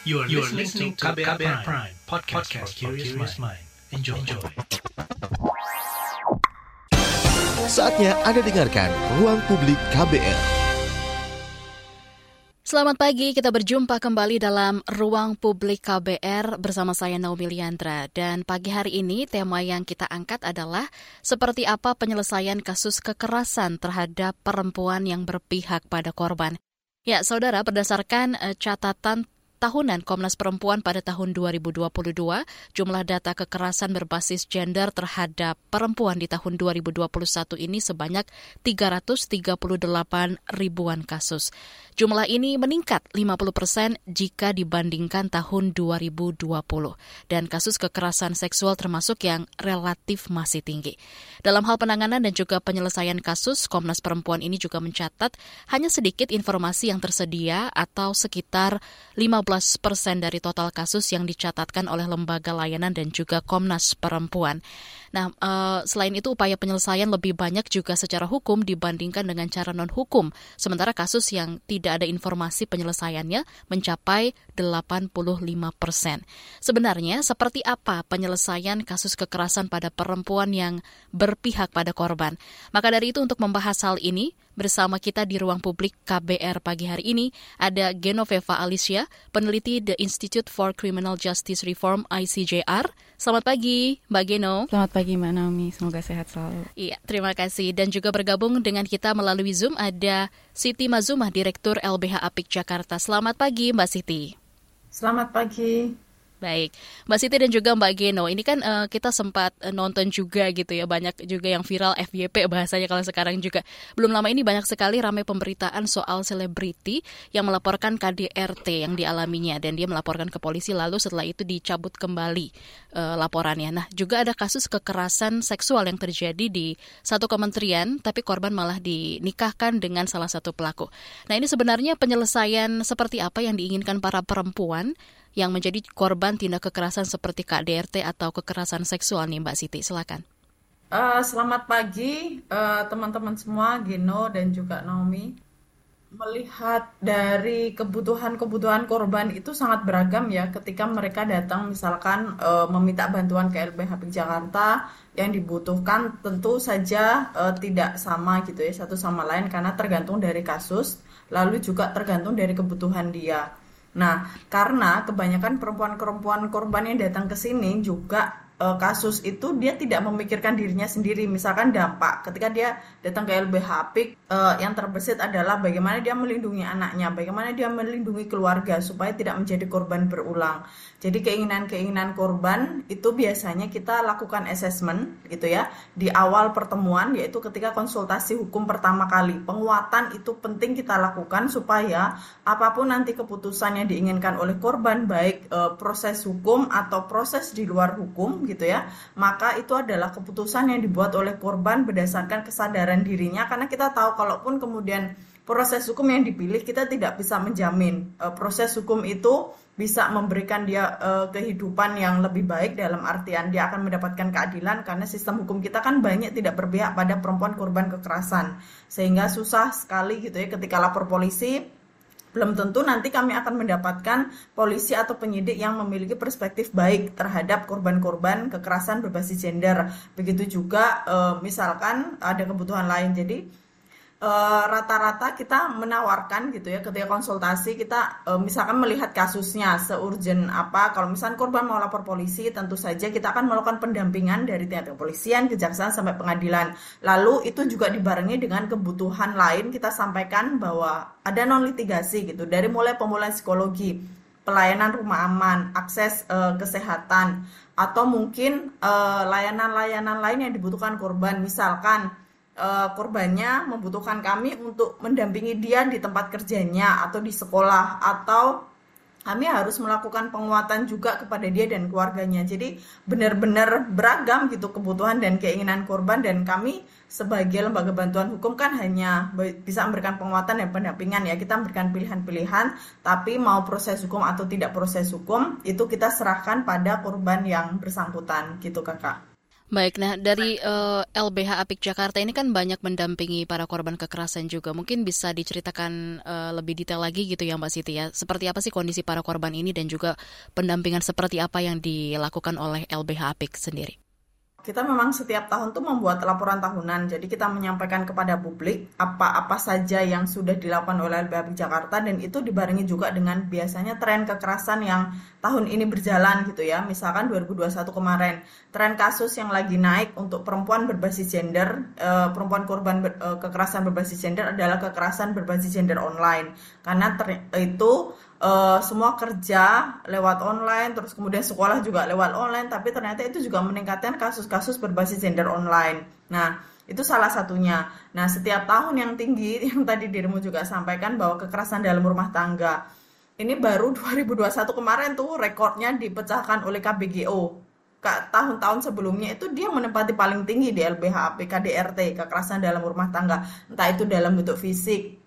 You are, you are listening to KBR, KBR Prime, Prime podcast, podcast for curious mind. Enjoy. Enjoy. Saatnya Anda dengarkan Ruang Publik KBR. Selamat pagi, kita berjumpa kembali dalam Ruang Publik KBR bersama saya Naomi Liandra. Dan pagi hari ini tema yang kita angkat adalah seperti apa penyelesaian kasus kekerasan terhadap perempuan yang berpihak pada korban. Ya, saudara, berdasarkan uh, catatan tahunan Komnas Perempuan pada tahun 2022, jumlah data kekerasan berbasis gender terhadap perempuan di tahun 2021 ini sebanyak 338 ribuan kasus. Jumlah ini meningkat 50 persen jika dibandingkan tahun 2020. Dan kasus kekerasan seksual termasuk yang relatif masih tinggi. Dalam hal penanganan dan juga penyelesaian kasus, Komnas Perempuan ini juga mencatat hanya sedikit informasi yang tersedia atau sekitar 15 persen dari total kasus yang dicatatkan oleh lembaga layanan dan juga Komnas Perempuan. Nah, uh, selain itu upaya penyelesaian lebih banyak juga secara hukum dibandingkan dengan cara non-hukum. Sementara kasus yang tidak ada informasi penyelesaiannya mencapai 85 persen. Sebenarnya, seperti apa penyelesaian kasus kekerasan pada perempuan yang berpihak pada korban? Maka dari itu untuk membahas hal ini, bersama kita di ruang publik KBR pagi hari ini ada Genoveva Alicia, peneliti The Institute for Criminal Justice Reform ICJR. Selamat pagi, Mbak Geno. Selamat pagi, Mbak Naomi. Semoga sehat selalu. Iya, terima kasih. Dan juga bergabung dengan kita melalui Zoom ada Siti Mazumah, Direktur LBH Apik Jakarta. Selamat pagi, Mbak Siti. Selamat pagi. Baik, Mbak Siti dan juga Mbak Geno, ini kan uh, kita sempat uh, nonton juga gitu ya, banyak juga yang viral FYP bahasanya kalau sekarang juga. Belum lama ini banyak sekali ramai pemberitaan soal selebriti yang melaporkan KDRT yang dialaminya dan dia melaporkan ke polisi lalu setelah itu dicabut kembali uh, laporannya. Nah, juga ada kasus kekerasan seksual yang terjadi di satu kementerian tapi korban malah dinikahkan dengan salah satu pelaku. Nah, ini sebenarnya penyelesaian seperti apa yang diinginkan para perempuan yang menjadi korban tindak kekerasan seperti KDRT atau kekerasan seksual nih Mbak Siti, silakan. Uh, selamat pagi eh, teman-teman uh, semua, Gino dan juga Naomi. Melihat dari kebutuhan-kebutuhan korban itu sangat beragam ya ketika mereka datang misalkan uh, meminta bantuan ke LBH Jakarta yang dibutuhkan tentu saja uh, tidak sama gitu ya satu sama lain karena tergantung dari kasus lalu juga tergantung dari kebutuhan dia. Nah, karena kebanyakan perempuan-perempuan korban yang datang ke sini juga uh, kasus itu dia tidak memikirkan dirinya sendiri. Misalkan dampak ketika dia datang ke LBH Apik uh, yang terbesit adalah bagaimana dia melindungi anaknya bagaimana dia melindungi keluarga supaya tidak menjadi korban berulang jadi keinginan-keinginan korban itu biasanya kita lakukan assessment gitu ya di awal pertemuan yaitu ketika konsultasi hukum pertama kali. Penguatan itu penting kita lakukan supaya apa pun nanti keputusan yang diinginkan oleh korban baik uh, proses hukum atau proses di luar hukum gitu ya maka itu adalah keputusan yang dibuat oleh korban berdasarkan kesadaran dirinya. Karena kita tahu kalaupun kemudian proses hukum yang dipilih kita tidak bisa menjamin uh, proses hukum itu bisa memberikan dia uh, kehidupan yang lebih baik dalam artian dia akan mendapatkan keadilan karena sistem hukum kita kan banyak tidak berpihak pada perempuan korban kekerasan sehingga susah sekali gitu ya ketika lapor polisi belum tentu nanti kami akan mendapatkan polisi atau penyidik yang memiliki perspektif baik terhadap korban-korban kekerasan berbasis gender. Begitu juga e, misalkan ada kebutuhan lain. Jadi rata-rata uh, kita menawarkan gitu ya ketika konsultasi kita uh, misalkan melihat kasusnya seurgen apa kalau misalkan korban mau lapor polisi tentu saja kita akan melakukan pendampingan dari tingkat kepolisian kejaksaan sampai pengadilan. Lalu itu juga dibarengi dengan kebutuhan lain kita sampaikan bahwa ada non litigasi gitu dari mulai pemulihan psikologi pelayanan rumah aman akses uh, kesehatan atau mungkin layanan-layanan lain yang dibutuhkan korban. Misalkan uh, korbannya membutuhkan kami untuk mendampingi dia di tempat kerjanya atau di sekolah atau kami harus melakukan penguatan juga kepada dia dan keluarganya. Jadi benar-benar beragam gitu kebutuhan dan keinginan korban dan kami sebagai lembaga bantuan hukum kan hanya bisa memberikan penguatan dan pendampingan ya. Kita memberikan pilihan-pilihan, tapi mau proses hukum atau tidak proses hukum itu kita serahkan pada korban yang bersangkutan gitu Kakak. Baik, nah dari uh, eh, LBH Apik Jakarta ini kan banyak mendampingi para korban kekerasan juga. Mungkin bisa diceritakan uh, lebih detail lagi gitu ya Mbak Siti ya. Seperti apa sih kondisi para korban ini dan juga pendampingan seperti apa yang dilakukan oleh LBH Apik sendiri? Kita memang setiap tahun tuh membuat laporan tahunan, jadi kita menyampaikan kepada publik apa-apa saja yang sudah dilakukan oleh LBH Jakarta dan itu dibarengi juga dengan biasanya tren kekerasan yang tahun ini berjalan gitu ya. Misalkan 2021 kemarin, tren kasus yang lagi naik untuk perempuan berbasis gender, eh, perempuan korban eh, kekerasan berbasis gender adalah kekerasan berbasis gender online. Karena itu uh, semua kerja lewat online, terus kemudian sekolah juga lewat online, tapi ternyata itu juga meningkatkan kasus-kasus berbasis gender online. Nah, itu salah satunya. Nah, setiap tahun yang tinggi, yang tadi dirimu juga sampaikan bahwa kekerasan dalam rumah tangga. Ini baru 2021 kemarin tuh rekornya dipecahkan oleh KBGO. Tahun-tahun sebelumnya itu dia menempati paling tinggi di LBH PKDRT, kekerasan dalam rumah tangga. Entah itu dalam bentuk fisik,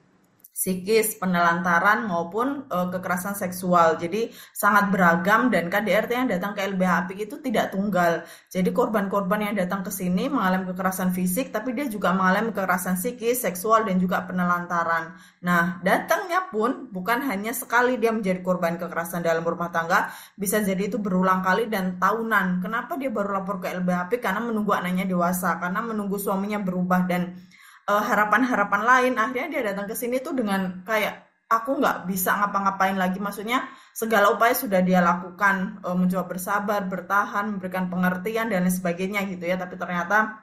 psikis, penelantaran maupun e, kekerasan seksual. Jadi sangat beragam dan KDRT yang datang ke LBH Apik itu tidak tunggal. Jadi korban-korban yang datang ke sini mengalami kekerasan fisik tapi dia juga mengalami kekerasan psikis, seksual dan juga penelantaran. Nah, datangnya pun bukan hanya sekali dia menjadi korban kekerasan dalam rumah tangga, bisa jadi itu berulang kali dan tahunan. Kenapa dia baru lapor ke LBH Apik? Karena menunggu anaknya dewasa, karena menunggu suaminya berubah dan harapan-harapan uh, lain. Akhirnya dia datang ke sini tuh dengan kayak aku nggak bisa ngapa-ngapain lagi. Maksudnya segala upaya sudah dia lakukan uh, mencoba bersabar bertahan memberikan pengertian dan lain sebagainya gitu ya. Tapi ternyata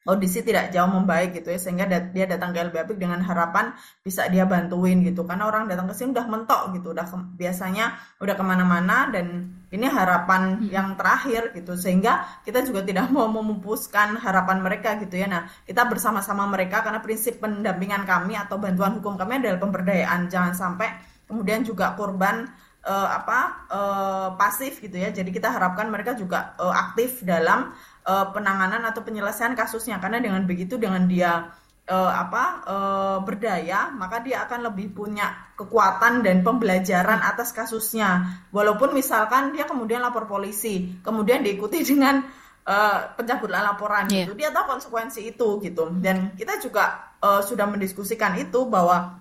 kondisi tidak jauh membaik gitu ya sehingga dia datang ke LBH dengan harapan bisa dia bantuin gitu. Karena orang datang ke sini udah mentok gitu udah biasanya udah ke mana-mana dan ini harapan hmm. yang terakhir gitu sehingga kita juga tidak mau memupuskan harapan mereka gitu ya. Nah kita bersama-sama mereka karena prinsip pendampingan kami atau bantuan hukum kami adalah pemberdayaan. Jangan sampai kemudian juga korban uh, apa uh, pasif gitu ya. Jadi kita harapkan mereka juga uh, aktif dalam uh, penanganan atau penyelesaian kasusnya. Karena dengan begitu dengan dia uh, apa uh, berdaya maka dia akan lebih punya kekuatan dan pembelajaran atas kasusnya. Walaupun misalkan dia kemudian lapor polisi kemudian diikuti dengan uh, pencabutan laporan yeah. gitu. Dia tahu konsekuensi itu gitu. Dan kita juga uh, sudah mendiskusikan itu bahwa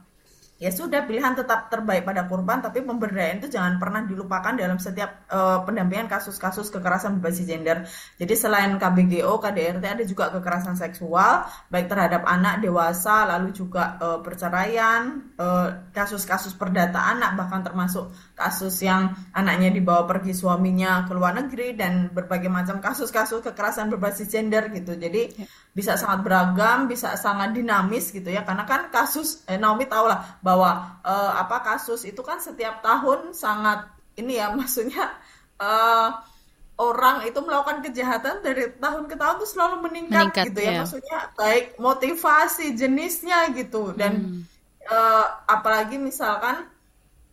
ya sudah pilihan tetap terbaik pada korban tapi pemberdayaan itu jangan pernah dilupakan dalam setiap uh, pendampingan kasus-kasus kekerasan berbasis gender. Jadi selain KBGO, KDRT ada juga kekerasan seksual baik terhadap anak, dewasa, lalu juga uh, perceraian, kasus kasus-kasus perdata anak bahkan termasuk kasus yang anaknya dibawa pergi suaminya ke luar negeri dan berbagai macam kasus-kasus kekerasan berbasis gender gitu. Jadi ya. bisa sangat beragam, bisa sangat dinamis gitu ya karena kan kasus eh, Naomi tahu lah bahwa uh, apa kasus itu kan setiap tahun sangat ini ya maksudnya uh, orang itu melakukan kejahatan dari tahun ke tahun tuh selalu meningkat, meningkat gitu ya. ya maksudnya baik motivasi jenisnya gitu dan hmm. uh, apalagi misalkan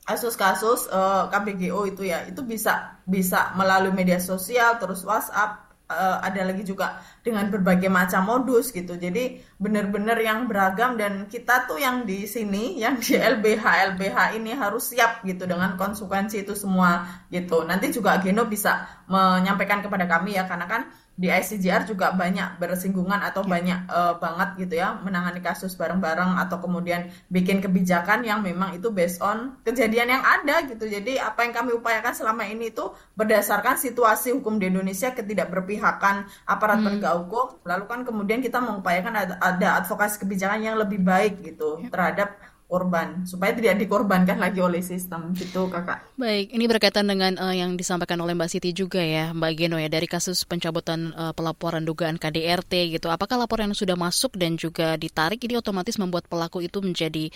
kasus-kasus uh, KBGO itu ya itu bisa bisa melalui media sosial terus WhatsApp uh, ada lagi juga dengan berbagai macam modus gitu. Jadi benar-benar yang beragam dan kita tuh yang di sini yang di LBH LBH ini harus siap gitu dengan konsekuensi itu semua gitu. Nanti juga Geno bisa menyampaikan kepada kami ya karena kan di ICJR juga banyak bersinggungan atau ya. banyak uh, banget gitu ya menangani kasus bareng-bareng atau kemudian bikin kebijakan yang memang itu based on kejadian yang ada gitu. Jadi apa yang kami upayakan selama ini itu berdasarkan situasi hukum di Indonesia ketidakberpihakan aparat hmm. penegak hukum. Lalu kan kemudian kita mengupayakan ada, ada advokasi kebijakan yang lebih baik gitu ya. terhadap korban supaya tidak dikorbankan lagi oleh sistem gitu kakak. Baik, ini berkaitan dengan uh, yang disampaikan oleh Mbak Siti juga ya Mbak Geno ya dari kasus pencabutan uh, pelaporan dugaan KDRT gitu. Apakah laporan yang sudah masuk dan juga ditarik ini otomatis membuat pelaku itu menjadi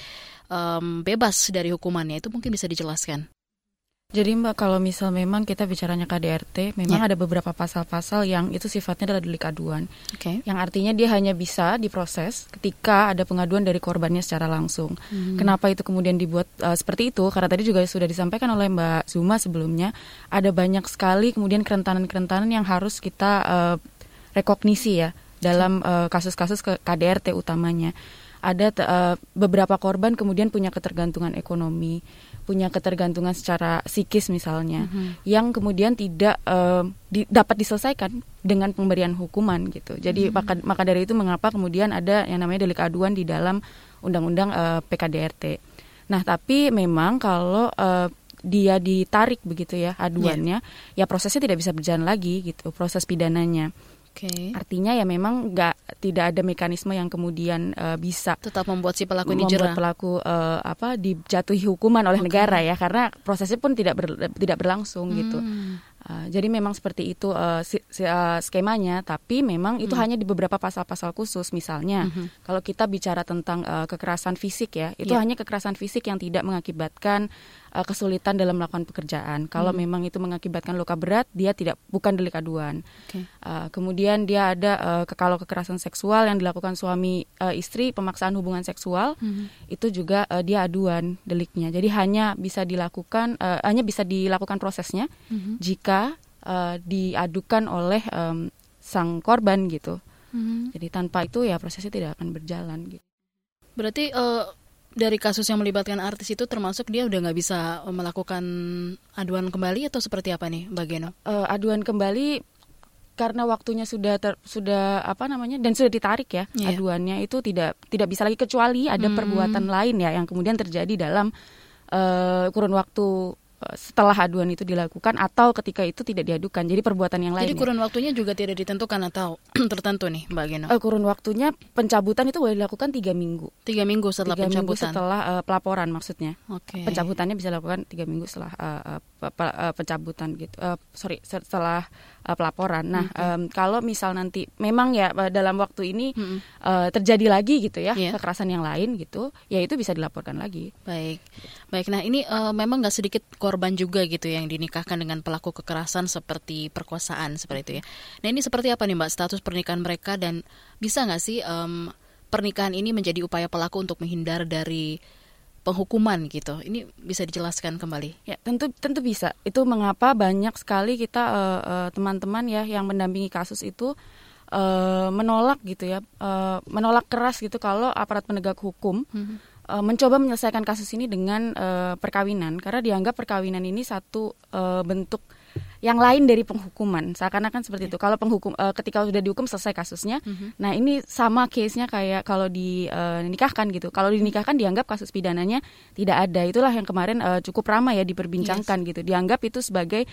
um, bebas dari hukumannya? Itu mungkin bisa dijelaskan. Jadi Mbak kalau misal memang kita bicaranya KDRT, memang yeah. ada beberapa pasal-pasal yang itu sifatnya adalah delik aduan. Okay. Yang artinya dia hanya bisa diproses ketika ada pengaduan dari korbannya secara langsung. Hmm. Kenapa itu kemudian dibuat uh, seperti itu? Karena tadi juga sudah disampaikan oleh Mbak Zuma sebelumnya, ada banyak sekali kemudian kerentanan-kerentanan yang harus kita uh, rekognisi ya dalam uh, kasus-kasus KDRT utamanya ada uh, beberapa korban kemudian punya ketergantungan ekonomi, punya ketergantungan secara psikis misalnya, mm -hmm. yang kemudian tidak uh, di, dapat diselesaikan dengan pemberian hukuman gitu. Jadi mm -hmm. maka maka dari itu mengapa kemudian ada yang namanya delik aduan di dalam undang-undang uh, PKDRT. Nah, tapi memang kalau uh, dia ditarik begitu ya aduannya, yeah. ya prosesnya tidak bisa berjalan lagi gitu proses pidananya. Okay. Artinya ya memang nggak tidak ada mekanisme yang kemudian uh, bisa tetap membuat si pelaku ini membuat pelaku uh, apa dijatuhi hukuman oleh okay. negara ya karena prosesnya pun tidak ber, tidak berlangsung gitu. hmm. gitu. Uh, jadi memang seperti itu uh, si, si, uh, skemanya, tapi memang itu hmm. hanya di beberapa pasal-pasal khusus. Misalnya, hmm. kalau kita bicara tentang uh, kekerasan fisik ya, itu yeah. hanya kekerasan fisik yang tidak mengakibatkan uh, kesulitan dalam melakukan pekerjaan. Kalau hmm. memang itu mengakibatkan luka berat, dia tidak bukan delik aduan. Okay. Uh, kemudian dia ada uh, kalau kekerasan seksual yang dilakukan suami uh, istri, pemaksaan hubungan seksual, hmm. itu juga uh, dia aduan deliknya. Jadi hanya bisa dilakukan uh, hanya bisa dilakukan prosesnya hmm. jika uh, diadukan oleh um, sang korban gitu. Hmm. Jadi tanpa itu ya prosesnya tidak akan berjalan gitu. Berarti uh, dari kasus yang melibatkan artis itu termasuk dia udah nggak bisa melakukan aduan kembali atau seperti apa nih Mbak Geno? Uh, aduan kembali karena waktunya sudah ter, sudah apa namanya dan sudah ditarik ya yeah. aduannya itu tidak tidak bisa lagi kecuali ada hmm. perbuatan lain ya yang kemudian terjadi dalam uh, kurun waktu setelah aduan itu dilakukan atau ketika itu tidak diadukan. Jadi perbuatan yang lain. Jadi kurun waktunya juga tidak ditentukan atau tertentu nih, Mbak Geno? Uh, kurun waktunya pencabutan itu boleh dilakukan tiga minggu. Tiga minggu setelah tiga pencabutan. Minggu setelah uh, pelaporan maksudnya. Okay. Pencabutannya bisa dilakukan tiga minggu setelah uh, uh, pencabutan gitu. Uh, sorry, setelah uh, pelaporan. Nah, okay. um, kalau misal nanti memang ya dalam waktu ini hmm. uh, terjadi lagi gitu ya yeah. kekerasan yang lain gitu, ya itu bisa dilaporkan lagi. Baik, baik. Nah ini uh, memang nggak sedikit korban juga gitu yang dinikahkan dengan pelaku kekerasan seperti perkosaan seperti itu ya. Nah ini seperti apa nih mbak status pernikahan mereka dan bisa nggak sih um, pernikahan ini menjadi upaya pelaku untuk menghindar dari penghukuman gitu. Ini bisa dijelaskan kembali? Ya, tentu tentu bisa. Itu mengapa banyak sekali kita uh, uh, teman-teman ya yang mendampingi kasus itu uh, menolak gitu ya, uh, menolak keras gitu kalau aparat penegak hukum mm -hmm uh, mencoba menyelesaikan kasus ini dengan uh, perkawinan karena dianggap perkawinan ini satu uh, bentuk yang lain dari penghukuman. Seakan-akan seperti yeah. itu. Kalau penghukum uh, ketika sudah dihukum selesai kasusnya. Mm-hmm. nah ini sama case-nya kayak kalau dinikahkan uh, gitu. Kalau dinikahkan dianggap kasus pidananya tidak ada. Itulah yang kemarin uh, cukup ramai ya diperbincangkan yes. gitu. Dianggap itu sebagai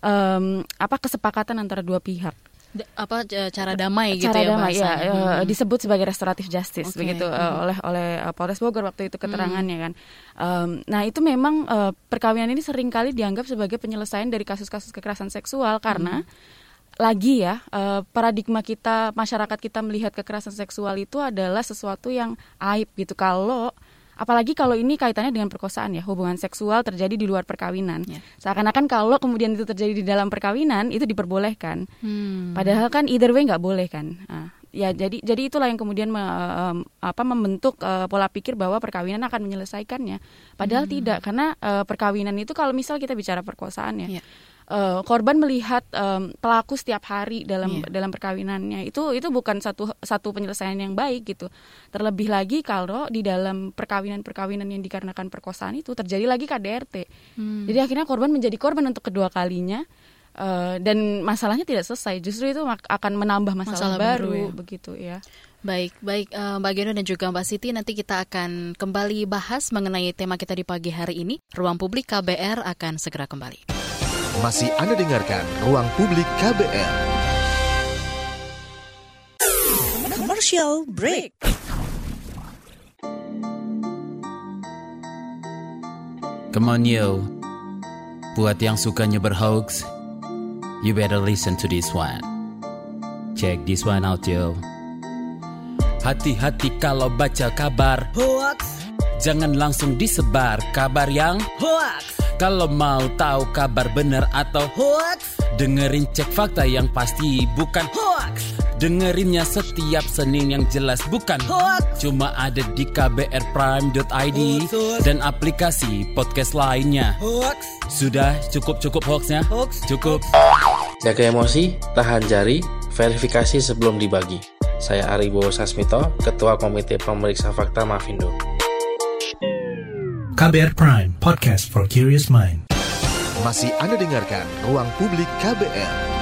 um, apa kesepakatan antara dua pihak apa cara damai gitu cara ya damai ya hmm. disebut sebagai restoratif justice okay. begitu hmm. oleh oleh uh, Polres Bogor waktu itu keterangannya hmm. kan um, nah itu memang uh, perkawinan ini sering kali dianggap sebagai penyelesaian dari kasus-kasus kekerasan seksual karena hmm lagi ya uh, paradigma kita masyarakat kita melihat kekerasan seksual itu adalah sesuatu yang aib gitu kalau Apalagi kalau ini kaitannya dengan perkosaan ya, hubungan seksual terjadi di luar perkawinan. Yeah. Seakan-akan kalau kemudian itu terjadi di dalam perkawinan itu diperbolehkan. Hmm. Padahal kan either way nggak boleh kan. Nah, ya jadi jadi itulah yang kemudian me, apa membentuk uh, pola pikir bahwa perkawinan akan menyelesaikannya. Padahal hmm. tidak karena uh, perkawinan itu kalau misal kita bicara perkosaan ya. Yeah uh, korban melihat um, pelaku setiap hari dalam yeah. dalam perkawinannya itu itu bukan satu satu penyelesaian yang baik gitu terlebih lagi kalau di dalam perkawinan perkawinan yang dikarenakan perkosaan itu terjadi lagi KDRT hmm. jadi akhirnya korban menjadi korban untuk kedua kalinya Uh, dan masalahnya tidak selesai, justru itu akan menambah masalah, masalah baru, baru ya. begitu ya. Baik, baik uh, Mbak Geno dan juga Mbak Siti nanti kita akan kembali bahas mengenai tema kita di pagi hari ini. Ruang Publik KBR akan segera kembali. Masih Anda dengarkan Ruang Publik KBR. Commercial break. Come on yo, buat yang sukanya berhoax, you better listen to this one. Check this one out yo. Hati-hati kalau baca kabar hoax. Jangan langsung disebar kabar yang hoax kalau mau tahu kabar benar atau hoax, dengerin cek fakta yang pasti bukan hoax. Dengerinnya setiap Senin yang jelas bukan hoax. Cuma ada di kbrprime.id dan aplikasi podcast lainnya. Hoax. Sudah cukup-cukup hoaxnya? Hoax. Cukup. Jaga emosi, tahan jari, verifikasi sebelum dibagi. Saya Aribo Sasmito, Ketua Komite Pemeriksa Fakta Mafindo. KBR Prime, podcast for curious mind. Masih Anda dengarkan Ruang Publik KBR.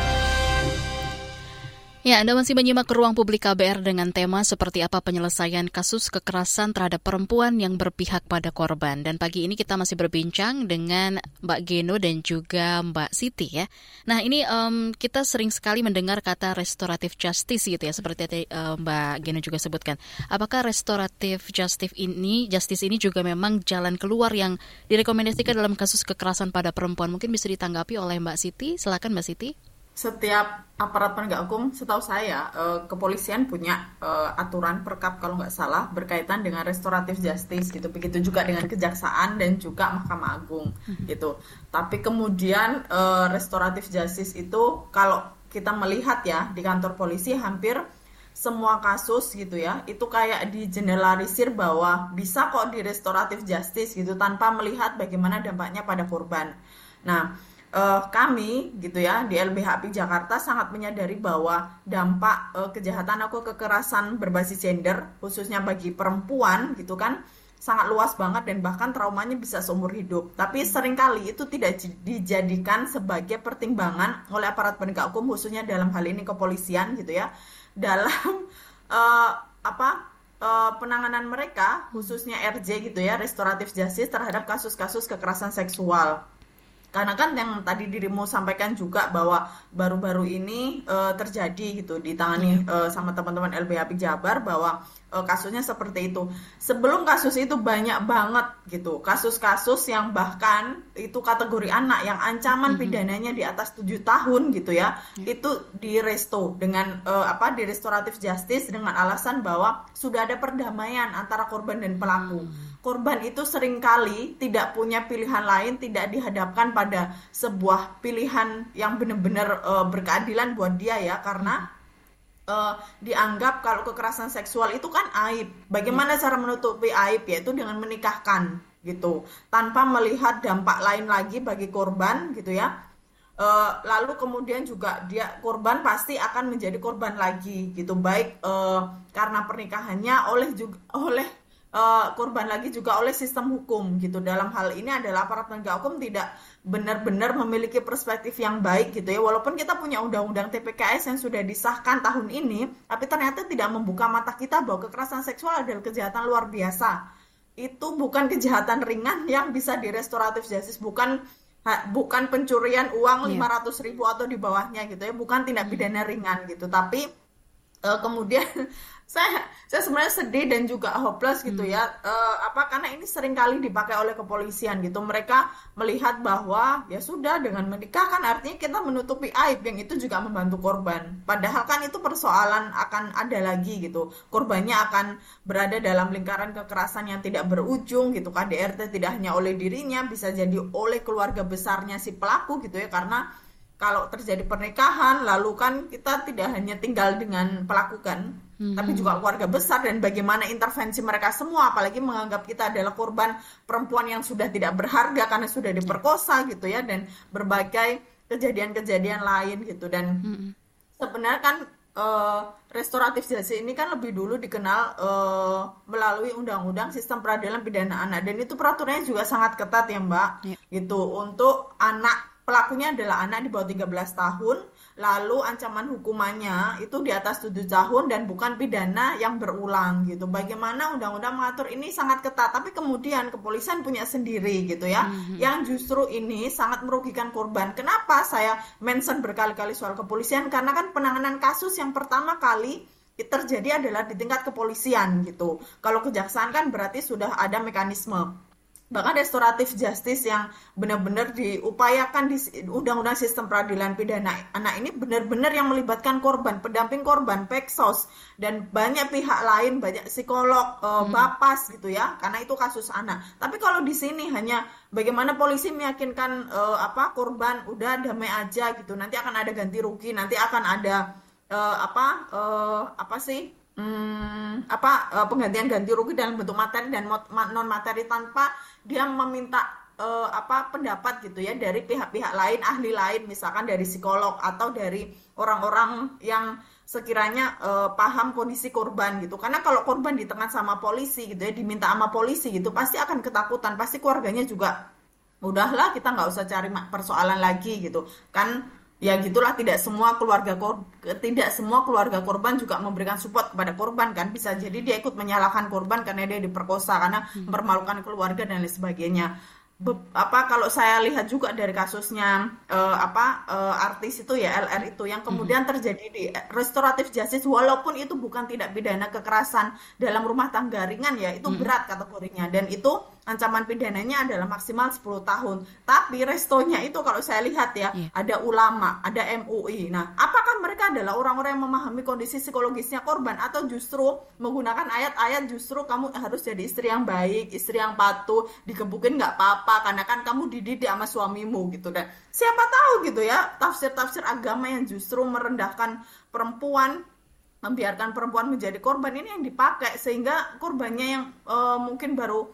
Ya, Anda masih menyimak ruang publik KBR dengan tema seperti apa penyelesaian kasus kekerasan terhadap perempuan yang berpihak pada korban. Dan pagi ini kita masih berbincang dengan Mbak Geno dan juga Mbak Siti ya. Nah, ini um, kita sering sekali mendengar kata restoratif justice gitu ya, seperti tadi uh, Mbak Geno juga sebutkan. Apakah restoratif justice ini, justice ini juga memang jalan keluar yang direkomendasikan dalam kasus kekerasan pada perempuan? Mungkin bisa ditanggapi oleh Mbak Siti. Silakan Mbak Siti setiap aparat penegak hukum, setahu saya, eh, kepolisian punya eh, aturan perkap kalau nggak salah berkaitan dengan restoratif justice gitu. Begitu juga dengan kejaksaan dan juga Mahkamah Agung hmm. gitu. Tapi kemudian eh, restoratif justice itu kalau kita melihat ya di kantor polisi hampir semua kasus gitu ya itu kayak digeneralisir bahwa bisa kok di restoratif justice gitu tanpa melihat bagaimana dampaknya pada korban. Nah, uh, kami gitu ya di LBHP Jakarta sangat menyadari bahwa dampak uh, kejahatan atau kekerasan berbasis gender khususnya bagi perempuan gitu kan sangat luas banget dan bahkan traumanya bisa seumur hidup. Tapi sering kali itu tidak dijadikan sebagai pertimbangan oleh aparat penegak hukum khususnya dalam hal ini kepolisian gitu ya dalam uh, apa uh, penanganan mereka khususnya RJ gitu ya restoratif justice terhadap kasus-kasus kekerasan seksual karena kan yang tadi dirimu sampaikan juga bahwa baru-baru ini uh, terjadi gitu ditangani uh, sama teman-teman LBH Jabar bahwa uh, kasusnya seperti itu. Sebelum kasus itu banyak banget gitu kasus-kasus yang bahkan itu kategori anak yang ancaman pidananya di atas tujuh tahun gitu ya yeah. itu di resto dengan uh, apa di restoratif justice dengan alasan bahwa sudah ada perdamaian antara korban dan pelaku. Hmm korban itu sering kali tidak punya pilihan lain, tidak dihadapkan pada sebuah pilihan yang benar-benar uh, berkeadilan buat dia ya, karena uh, dianggap kalau kekerasan seksual itu kan aib. Bagaimana hmm. cara menutupi aib yaitu dengan menikahkan gitu, tanpa melihat dampak lain lagi bagi korban gitu ya. Uh, lalu kemudian juga dia korban pasti akan menjadi korban lagi gitu baik uh, karena pernikahannya oleh juga oleh uh, korban lagi juga oleh sistem hukum gitu. Dalam hal ini adalah aparat penegak hukum tidak benar-benar memiliki perspektif yang baik gitu ya. Walaupun kita punya undang-undang TPKS yang sudah disahkan tahun ini, tapi ternyata tidak membuka mata kita bahwa kekerasan seksual adalah kejahatan luar biasa. Itu bukan kejahatan ringan yang bisa direstoratif justice, bukan bukan pencurian uang lima ratus ribu atau di bawahnya gitu ya, bukan tindak pidana ringan gitu. Tapi uh, kemudian saya saya sebenarnya sedih dan juga hopeless gitu hmm. ya. Uh, apa karena ini sering kali dipakai oleh kepolisian gitu. Mereka melihat bahwa ya sudah dengan menikah kan artinya kita menutupi aib yang itu juga membantu korban. Padahal kan itu persoalan akan ada lagi gitu. Korbannya akan berada dalam lingkaran kekerasan yang tidak berujung gitu KDRT tidak hanya oleh dirinya bisa jadi oleh keluarga besarnya si pelaku gitu ya. Karena kalau terjadi pernikahan lalu kan kita tidak hanya tinggal dengan pelaku kan hmm. tapi juga keluarga besar dan bagaimana intervensi mereka semua apalagi menganggap kita adalah korban perempuan yang sudah tidak berharga karena sudah diperkosa gitu ya dan berbagai kejadian-kejadian lain gitu dan hmm. sebenarnya kan uh, restoratif justice ini kan lebih dulu dikenal uh, melalui undang-undang sistem peradilan pidana anak dan itu peraturannya juga sangat ketat ya Mbak yeah. gitu untuk anak pelakunya adalah anak di bawah 13 tahun, lalu ancaman hukumannya itu di atas 7 tahun dan bukan pidana yang berulang gitu. Bagaimana undang-undang mengatur ini sangat ketat, tapi kemudian kepolisian punya sendiri gitu ya, mm-hmm. yang justru ini sangat merugikan korban. Kenapa saya mention berkali-kali soal kepolisian? Karena kan penanganan kasus yang pertama kali terjadi adalah di tingkat kepolisian gitu. Kalau kejaksaan kan berarti sudah ada mekanisme bahkan restoratif justice yang benar-benar diupayakan di undang-undang sistem peradilan pidana anak ini benar-benar yang melibatkan korban, pendamping korban, peksos dan banyak pihak lain, banyak psikolog, uh, hmm. bapas gitu ya, karena itu kasus anak. Tapi kalau di sini hanya bagaimana polisi meyakinkan uh, apa korban udah damai aja gitu, nanti akan ada ganti rugi, nanti akan ada uh, apa uh, apa sih hmm, apa uh, penggantian ganti rugi dalam bentuk materi dan non materi tanpa dia meminta uh, apa pendapat gitu ya dari pihak-pihak lain, ahli lain, misalkan dari psikolog atau dari orang-orang yang sekiranya uh, paham kondisi korban gitu. Karena kalau korban di tengah sama polisi gitu ya, diminta sama polisi gitu, pasti akan ketakutan, pasti keluarganya juga udahlah kita nggak usah cari persoalan lagi gitu kan ya gitulah tidak semua keluarga kor tidak semua keluarga korban juga memberikan support kepada korban kan bisa jadi dia ikut menyalahkan korban karena dia diperkosa karena hmm. mempermalukan keluarga dan lain sebagainya Be apa kalau saya lihat juga dari kasusnya uh, apa uh, artis itu ya LR itu yang kemudian hmm. terjadi di restoratif justice walaupun itu bukan tidak pidana kekerasan dalam rumah tangga ringan ya itu hmm. berat kategorinya dan itu ancaman pidananya adalah maksimal 10 tahun. Tapi restonya itu kalau saya lihat ya, yeah. ada ulama, ada MUI. Nah, apakah mereka adalah orang-orang yang memahami kondisi psikologisnya korban atau justru menggunakan ayat-ayat justru kamu harus jadi istri yang baik, istri yang patuh, dikebukin nggak apa-apa karena kan kamu dididik sama suamimu gitu dan siapa tahu gitu ya tafsir-tafsir agama yang justru merendahkan perempuan membiarkan perempuan menjadi korban ini yang dipakai sehingga korbannya yang uh, mungkin baru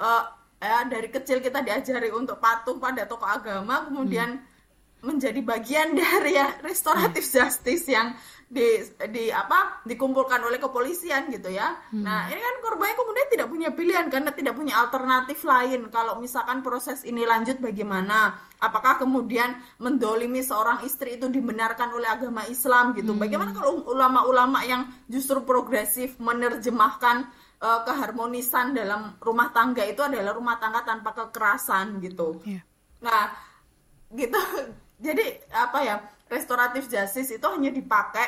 uh, ya dari kecil kita diajari untuk patuh pada tokoh agama kemudian hmm. menjadi bagian dari ya restoratif hmm. justice yang di di apa dikumpulkan oleh kepolisian gitu ya. Hmm. Nah, ini kan korbannya kemudian tidak punya pilihan karena tidak punya alternatif lain. Kalau misalkan proses ini lanjut bagaimana? Apakah kemudian mendolimi seorang istri itu dibenarkan oleh agama Islam gitu? Hmm. Bagaimana kalau ulama-ulama yang justru progresif menerjemahkan uh, keharmonisan dalam rumah tangga itu adalah rumah tangga tanpa kekerasan gitu. Yeah. Nah, gitu. Jadi apa ya? Restoratif justice itu hanya dipakai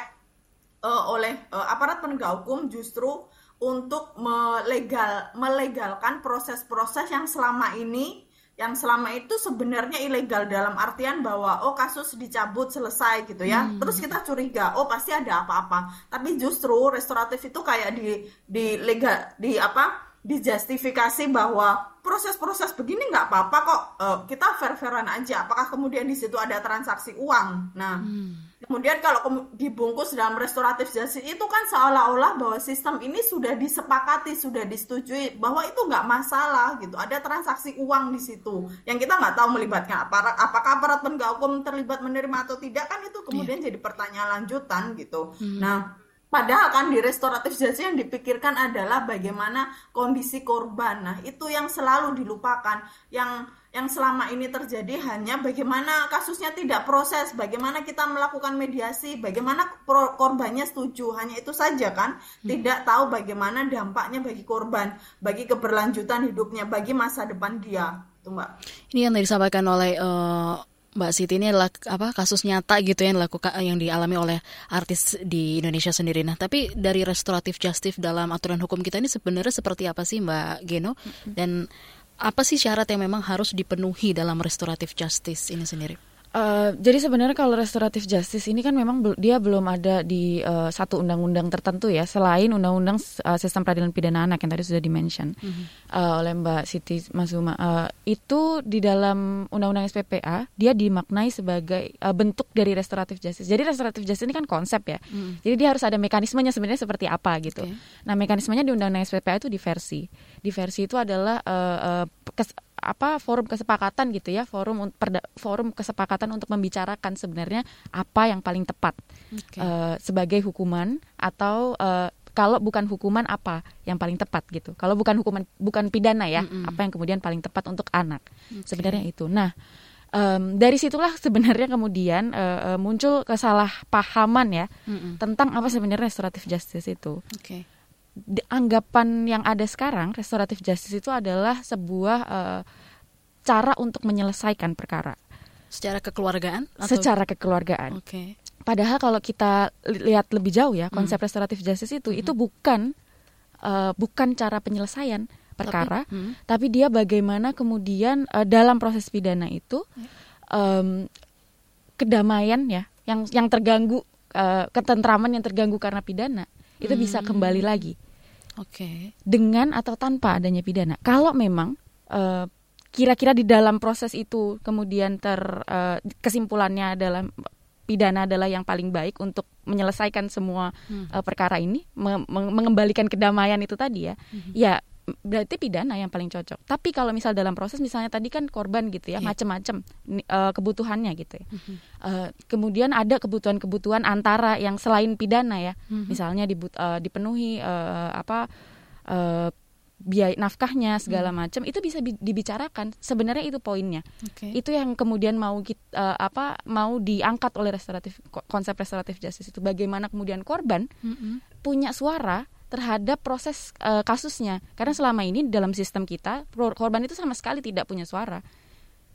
uh, oleh uh, aparat penegak hukum justru untuk melegal melegalkan proses-proses yang selama ini yang selama itu sebenarnya ilegal dalam artian bahwa oh kasus dicabut selesai gitu ya. Hmm. Terus kita curiga, oh pasti ada apa-apa. Tapi justru restoratif itu kayak di di legal di apa? dijustifikasi bahwa proses-proses begini nggak apa-apa kok uh, kita fair-fairan aja. Apakah kemudian di situ ada transaksi uang? Nah, hmm Kemudian kalau dibungkus dalam restoratif justice itu kan seolah-olah bahwa sistem ini sudah disepakati, sudah disetujui bahwa itu nggak masalah gitu. Ada transaksi uang di situ yang kita nggak tahu melibatkan aparat. Apakah aparat penegak hukum terlibat menerima atau tidak kan itu kemudian yeah. jadi pertanyaan lanjutan gitu. Hmm. Nah Padahal kan di restoratif justice yang dipikirkan adalah bagaimana kondisi korban. Nah, itu yang selalu dilupakan. Yang yang selama ini terjadi hanya bagaimana kasusnya tidak proses, bagaimana kita melakukan mediasi, bagaimana korbannya setuju, hanya itu saja kan, hmm. tidak tahu bagaimana dampaknya bagi korban, bagi keberlanjutan hidupnya, bagi masa depan dia, itu mbak. Ini yang disampaikan oleh uh, Mbak Siti ini adalah apa kasus nyata gitu yang dilakukan yang dialami oleh artis di Indonesia sendiri. Nah, tapi dari restoratif justice dalam aturan hukum kita ini sebenarnya seperti apa sih Mbak Geno? Dan apa sih syarat yang memang harus dipenuhi dalam restoratif justice ini sendiri? Uh, jadi sebenarnya kalau restoratif justice ini kan memang dia belum ada di uh, satu undang-undang tertentu ya selain undang-undang uh, sistem peradilan pidana anak yang tadi sudah dimention mm -hmm. uh, oleh Mbak Siti Masuma uh, itu di dalam undang-undang SPPA dia dimaknai sebagai uh, bentuk dari restoratif justice. Jadi restoratif justice ini kan konsep ya. Mm. Jadi dia harus ada mekanismenya sebenarnya seperti apa gitu. Okay. Nah mekanismenya di undang-undang SPPA itu diversi. Diversi itu adalah uh, uh, kes, apa forum kesepakatan gitu ya forum perda, forum kesepakatan untuk membicarakan sebenarnya apa yang paling tepat okay. uh, eh, sebagai hukuman atau uh, kalau bukan hukuman apa yang paling tepat gitu kalau bukan hukuman bukan pidana ya mm -hmm. apa yang kemudian paling tepat untuk anak okay. sebenarnya itu nah um, dari situlah sebenarnya kemudian uh, muncul kesalahpahaman ya mm -hmm. tentang apa sebenarnya restoratif justice itu okay anggapan yang ada sekarang restoratif justice itu adalah sebuah uh, cara untuk menyelesaikan perkara secara kekeluargaan atau? secara kekeluargaan. Oke. Okay. Padahal kalau kita lihat lebih jauh ya konsep hmm. restoratif justice itu hmm. itu bukan uh, bukan cara penyelesaian perkara, tapi, hmm. tapi dia bagaimana kemudian uh, dalam proses pidana itu um, kedamaian ya yang yang terganggu uh, ketentraman yang terganggu karena pidana itu hmm. bisa kembali lagi Oke. Okay. Dengan atau tanpa adanya pidana. Kalau memang eh, kira-kira di dalam proses itu kemudian ter uh, kesimpulannya adalah pidana adalah yang paling baik untuk menyelesaikan semua hmm. uh, perkara ini, me mengembalikan kedamaian itu tadi ya. Hmm. Ya berarti pidana yang paling cocok. Tapi kalau misal dalam proses misalnya tadi kan korban gitu ya, yeah. macam-macam uh, kebutuhannya gitu ya. Mm-hmm. Uh, kemudian ada kebutuhan-kebutuhan antara yang selain pidana ya. Mm-hmm. Misalnya dibut, uh, dipenuhi uh, apa uh, biaya nafkahnya segala hmm. macam itu bisa dibicarakan sebenarnya itu poinnya okay. itu yang kemudian mau kita uh, apa mau diangkat oleh restoratif konsep restoratif justice itu bagaimana kemudian korban hmm. punya suara terhadap proses uh, kasusnya karena selama ini dalam sistem kita korban itu sama sekali tidak punya suara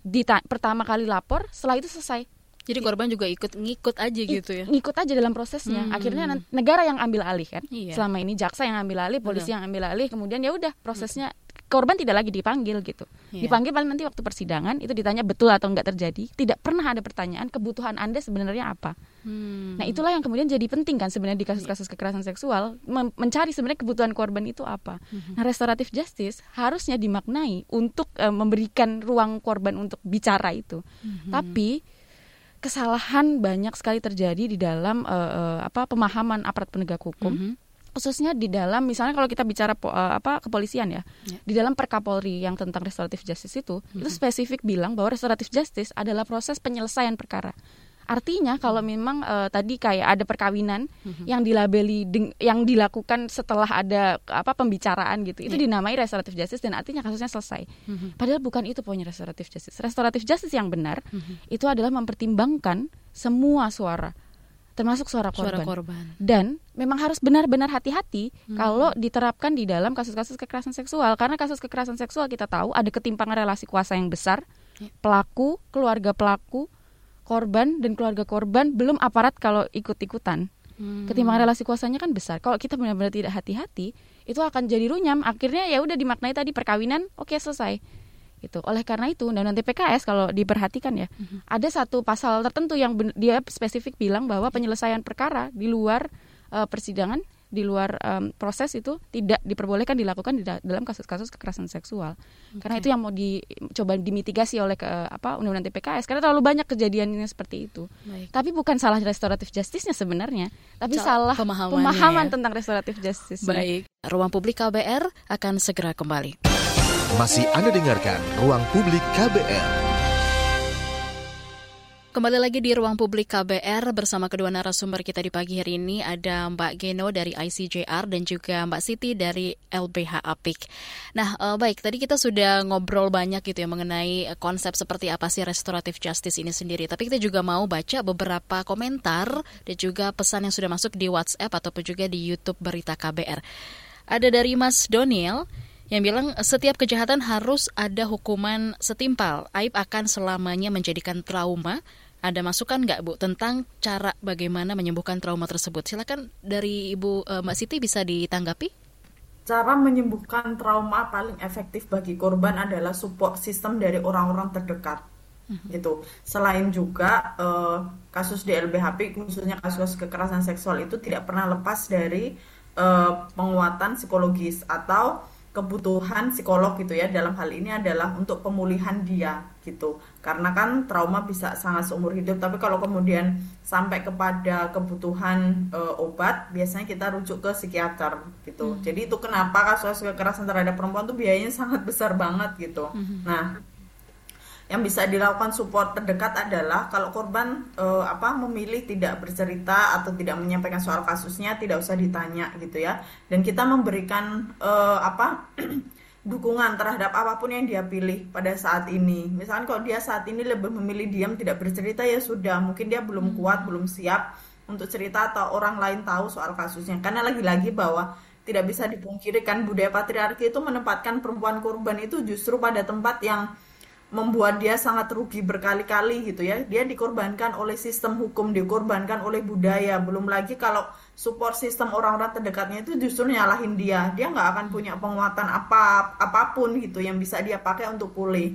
Dita pertama kali lapor setelah itu selesai jadi korban juga ikut ngikut aja gitu ya. Ngikut aja dalam prosesnya. Hmm. Akhirnya negara yang ambil alih kan. Iya. Selama ini jaksa yang ambil alih, polisi Betul. yang ambil alih, kemudian ya udah prosesnya korban tidak lagi dipanggil gitu. Yeah. Dipanggil paling nanti waktu persidangan itu ditanya betul atau enggak terjadi. Tidak pernah ada pertanyaan kebutuhan Anda sebenarnya apa. Hmm. Nah, itulah yang kemudian jadi penting kan sebenarnya di kasus-kasus kekerasan seksual mencari sebenarnya kebutuhan korban itu apa. Hmm. Nah, restoratif justice harusnya dimaknai untuk uh, memberikan ruang korban untuk bicara itu. Hmm. Tapi kesalahan banyak sekali terjadi di dalam uh, uh, apa pemahaman aparat penegak hukum. Mm -hmm khususnya di dalam misalnya kalau kita bicara uh, apa kepolisian ya yeah. di dalam Perkapolri yang tentang restoratif justice itu mm -hmm. itu spesifik bilang bahwa restoratif justice adalah proses penyelesaian perkara Artinya kalau memang uh, tadi kayak ada perkawinan mm-hmm. yang dilabeli yang dilakukan setelah ada apa pembicaraan gitu, itu yeah. dinamai restoratif justice dan artinya kasusnya selesai. Mm-hmm. Padahal bukan itu poinnya restoratif justice. Restoratif justice yang benar mm-hmm. itu adalah mempertimbangkan semua suara termasuk suara korban. Suara korban. Dan memang harus benar-benar hati-hati hmm. kalau diterapkan di dalam kasus-kasus kekerasan seksual karena kasus kekerasan seksual kita tahu ada ketimpangan relasi kuasa yang besar. Ya. Pelaku, keluarga pelaku, korban dan keluarga korban belum aparat kalau ikut-ikutan. Hmm. Ketimpangan relasi kuasanya kan besar. Kalau kita benar-benar tidak hati-hati, itu akan jadi runyam. Akhirnya ya udah dimaknai tadi perkawinan, oke okay, selesai. Gitu. Oleh karena itu Undang-Undang TPKS kalau diperhatikan ya, hmm. ada satu pasal tertentu yang dia spesifik bilang bahwa penyelesaian perkara di luar uh, persidangan di luar um, proses itu tidak diperbolehkan dilakukan di dalam kasus-kasus kekerasan seksual. Okay. Karena itu yang mau dicoba dimitigasi oleh ke, apa Undang-Undang TPKS karena terlalu banyak kejadiannya seperti itu. Baik. Tapi bukan salah restoratif justice-nya sebenarnya, tapi C salah pemahaman ya. tentang restoratif justice. Baik. Ruang Publik KBR akan segera kembali. Masih Anda dengarkan Ruang Publik KBR. Kembali lagi di ruang publik KBR bersama kedua narasumber kita di pagi hari ini ada Mbak Geno dari ICJR dan juga Mbak Siti dari LBH Apik. Nah, uh, baik tadi kita sudah ngobrol banyak gitu ya mengenai konsep seperti apa sih restoratif justice ini sendiri. Tapi kita juga mau baca beberapa komentar dan juga pesan yang sudah masuk di WhatsApp ataupun juga di YouTube Berita KBR. Ada dari Mas Doniel yang bilang setiap kejahatan harus ada hukuman setimpal. Aib akan selamanya menjadikan trauma ada masukan nggak Bu tentang cara bagaimana menyembuhkan trauma tersebut? Silakan dari Ibu uh, Mbak Siti bisa ditanggapi. Cara menyembuhkan trauma paling efektif bagi korban adalah support sistem dari orang-orang terdekat. Hmm. gitu. Selain juga uh, kasus di LBHP khususnya kasus kekerasan seksual itu tidak pernah lepas dari uh, penguatan psikologis atau kebutuhan psikolog gitu ya dalam hal ini adalah untuk pemulihan dia gitu karena kan trauma bisa sangat seumur hidup tapi kalau kemudian sampai kepada kebutuhan e, obat biasanya kita rujuk ke psikiater gitu hmm. jadi itu kenapa kasus kekerasan terhadap perempuan tuh biayanya sangat besar banget gitu hmm. nah yang bisa dilakukan support terdekat adalah kalau korban uh, apa memilih tidak bercerita atau tidak menyampaikan soal kasusnya tidak usah ditanya gitu ya. Dan kita memberikan uh, apa dukungan terhadap apa pun yang dia pilih pada saat ini. Misalkan kalau dia saat ini lebih memilih diam tidak bercerita ya sudah mungkin dia belum kuat belum siap untuk cerita atau orang lain tahu soal kasusnya. Karena lagi-lagi bahwa tidak bisa dipungkiri kan budaya patriarki itu menempatkan perempuan korban itu justru pada tempat yang membuat dia sangat rugi berkali-kali gitu ya. Dia dikorbankan oleh sistem hukum, dikorbankan oleh budaya. Belum lagi kalau support sistem orang-orang terdekatnya itu justru nyalahin dia. Dia nggak akan punya penguatan apa apa pun gitu yang bisa dia pakai untuk pulih.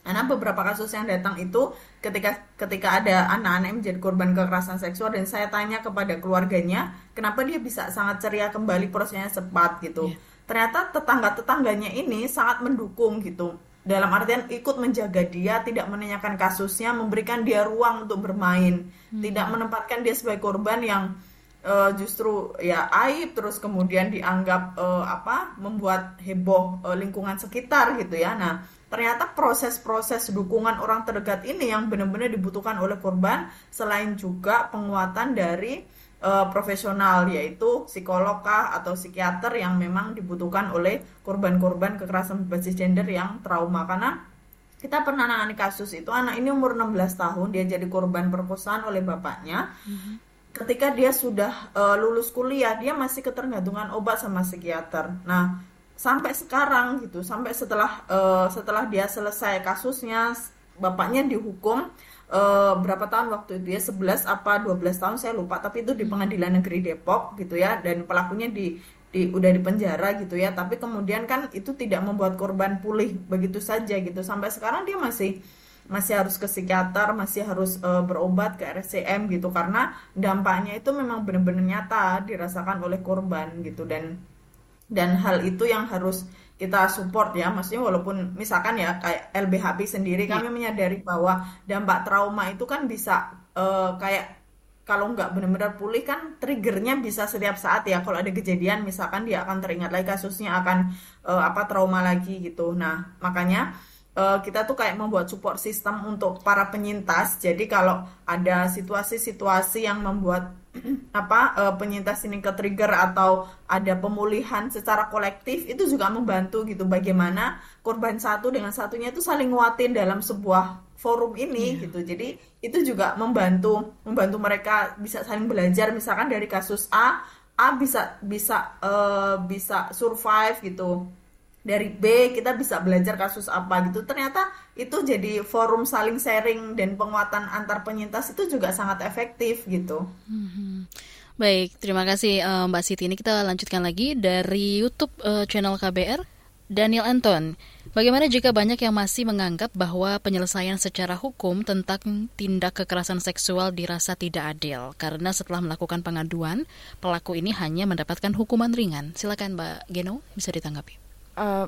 Karena beberapa kasus yang datang itu ketika ketika ada anak-anak yang menjadi korban kekerasan seksual dan saya tanya kepada keluarganya, kenapa dia bisa sangat ceria kembali prosesnya cepat gitu. Yeah. Ternyata tetangga-tetangganya ini sangat mendukung gitu dalam artian ikut menjaga dia, tidak menanyakan kasusnya, memberikan dia ruang untuk bermain, hmm. tidak menempatkan dia sebagai korban yang uh, justru ya aib terus kemudian dianggap uh, apa membuat heboh uh, lingkungan sekitar gitu ya. Nah, ternyata proses-proses dukungan orang terdekat ini yang benar-benar dibutuhkan oleh korban selain juga penguatan dari uh, profesional yaitu psikolog kah atau psikiater yang memang dibutuhkan oleh korban-korban kekerasan berbasis gender yang trauma karena kita pernah nangani kasus itu anak ini umur 16 tahun dia jadi korban perkosaan oleh bapaknya mm -hmm ketika dia sudah uh, lulus kuliah dia masih ketergantungan obat sama psikiater. Nah, sampai sekarang gitu, sampai setelah uh, setelah dia selesai kasusnya bapaknya dihukum uh, berapa tahun waktu itu ya 11 apa 12 tahun saya lupa. Tapi itu di Pengadilan Negeri Depok gitu ya dan pelakunya di di udah di penjara gitu ya. Tapi kemudian kan itu tidak membuat korban pulih begitu saja gitu. Sampai sekarang dia masih masih harus ke psikiater, masih harus uh, berobat ke RSCM gitu. Karena dampaknya itu memang benar-benar nyata dirasakan oleh korban gitu. Dan dan hal itu yang harus kita support ya maksudnya walaupun misalkan ya kayak LBHP sendiri ya. kami menyadari bahwa dampak trauma itu kan bisa uh, kayak kalau nggak benar-benar pulih kan triggernya bisa setiap saat ya kalau ada kejadian misalkan dia akan teringat lagi kasusnya akan uh, apa trauma lagi gitu nah makanya uh, kita tuh kayak membuat support system untuk para penyintas. Jadi kalau ada situasi-situasi yang membuat apa uh, penyintas ini ke trigger atau ada pemulihan secara kolektif itu juga membantu gitu bagaimana korban satu dengan satunya itu saling nguatin dalam sebuah forum ini yeah. gitu. Jadi itu juga membantu membantu mereka bisa saling belajar misalkan dari kasus A A bisa bisa uh, bisa survive gitu dari B kita bisa belajar kasus apa gitu ternyata itu jadi forum saling sharing dan penguatan antar penyintas itu juga sangat efektif gitu. Hmm. Baik, terima kasih uh, Mbak Siti. Ini kita lanjutkan lagi dari YouTube uh, channel KBR. Daniel Anton, bagaimana jika banyak yang masih menganggap bahwa penyelesaian secara hukum tentang tindak kekerasan seksual dirasa tidak adil karena setelah melakukan pengaduan, pelaku ini hanya mendapatkan hukuman ringan? Silakan Mbak Geno, bisa ditanggapi uh,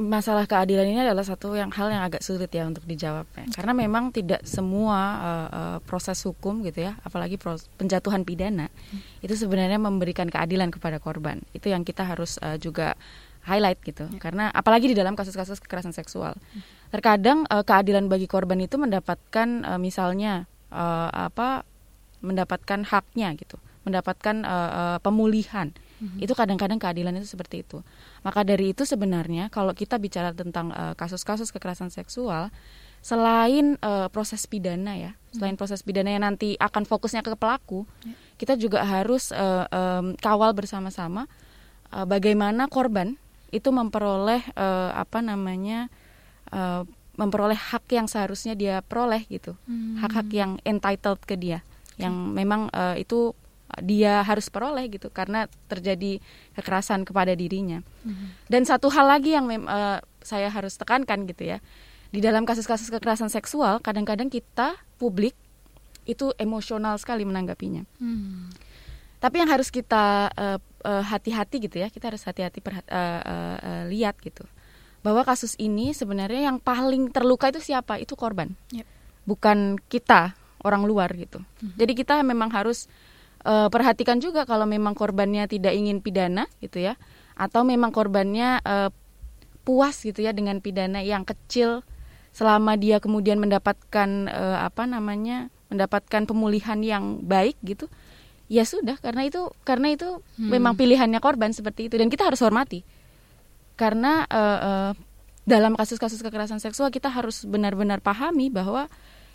masalah keadilan ini adalah satu yang hal yang agak sulit ya untuk dijawab ya. karena memang tidak semua uh, uh, proses hukum gitu ya apalagi proses penjatuhan pidana hmm. itu sebenarnya memberikan keadilan kepada korban itu yang kita harus uh, juga highlight gitu ya. karena apalagi di dalam kasus-kasus kekerasan seksual hmm. terkadang uh, keadilan bagi korban itu mendapatkan uh, misalnya uh, apa mendapatkan haknya gitu mendapatkan uh, uh, pemulihan hmm. itu kadang-kadang keadilan itu seperti itu maka dari itu sebenarnya kalau kita bicara tentang eh, kasus-kasus uh, kekerasan seksual, selain uh, proses pidana ya, selain hmm. proses pidana yang nanti akan fokusnya ke pelaku, ya. kita juga harus uh, um, kawal bersama-sama uh, bagaimana korban itu memperoleh uh, apa namanya uh, memperoleh hak yang seharusnya dia peroleh gitu, hmm. hak-hak hmm. yang entitled ke dia, yang memang uh, itu dia harus peroleh gitu karena terjadi kekerasan kepada dirinya. Mm-hmm. Dan satu hal lagi yang mem- uh, saya harus tekankan gitu ya. Di dalam kasus-kasus kekerasan seksual kadang-kadang kita publik itu emosional sekali menanggapinya. Mm. Tapi yang harus kita uh, uh, hati-hati gitu ya, kita harus hati-hati uh, uh, uh, lihat gitu. Bahwa kasus ini sebenarnya yang paling terluka itu siapa? Itu korban. Yep. Bukan kita, orang luar gitu. Mm-hmm. Jadi kita memang harus uh, perhatikan juga kalau memang korbannya tidak ingin pidana gitu ya. Atau memang korbannya uh, puas gitu ya dengan pidana yang kecil selama dia kemudian mendapatkan uh, apa namanya mendapatkan pemulihan yang baik gitu ya sudah. Karena itu karena itu hmm. memang pilihannya korban seperti itu. Dan kita harus hormati. Karena uh, uh, dalam kasus-kasus kekerasan seksual kita harus benar-benar pahami bahwa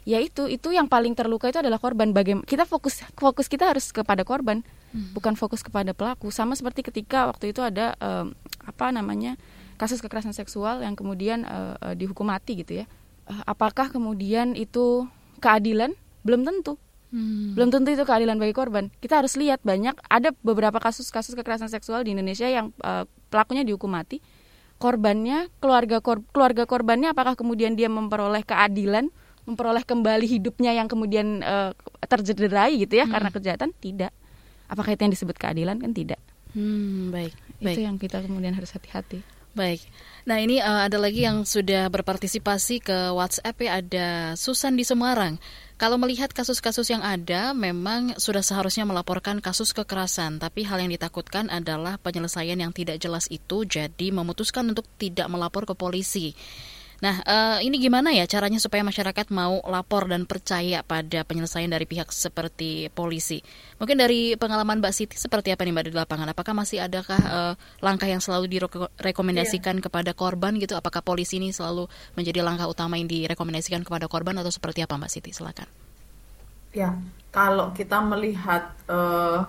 ya itu itu yang paling terluka itu adalah korban bagaimana kita fokus fokus kita harus kepada korban hmm. bukan fokus kepada pelaku sama seperti ketika waktu itu ada um, apa namanya kasus kekerasan seksual yang kemudian uh, uh, dihukum mati gitu ya uh, apakah kemudian itu keadilan belum tentu Hmm. Belum tentu itu keadilan bagi korban. Kita harus lihat banyak ada beberapa kasus-kasus kekerasan seksual di Indonesia yang uh, pelakunya dihukum mati. Korbannya, keluarga kor keluarga korbannya apakah kemudian dia memperoleh keadilan memperoleh kembali hidupnya yang kemudian uh, tercederai gitu ya hmm. karena kejahatan? Tidak. Apakah itu yang disebut keadilan? Kan tidak. Hmm, baik itu baik. yang kita kemudian harus hati-hati. Baik. Nah ini uh, ada lagi yang sudah berpartisipasi ke WhatsApp ya ada Susan di Semarang. Kalau melihat kasus-kasus yang ada, memang sudah seharusnya melaporkan kasus kekerasan, tapi hal yang ditakutkan adalah penyelesaian yang tidak jelas itu jadi memutuskan untuk tidak melapor ke polisi. Nah, uh, ini gimana ya caranya supaya masyarakat mau lapor dan percaya pada penyelesaian dari pihak seperti polisi? Mungkin dari pengalaman Mbak Siti seperti apa nih Mbak di lapangan? Apakah masih adakah uh, langkah yang selalu direkomendasikan yeah. kepada korban gitu? Apakah polisi ini selalu menjadi langkah utama yang direkomendasikan kepada korban atau seperti apa Mbak Siti? Silakan. Ya, kalau kita melihat uh,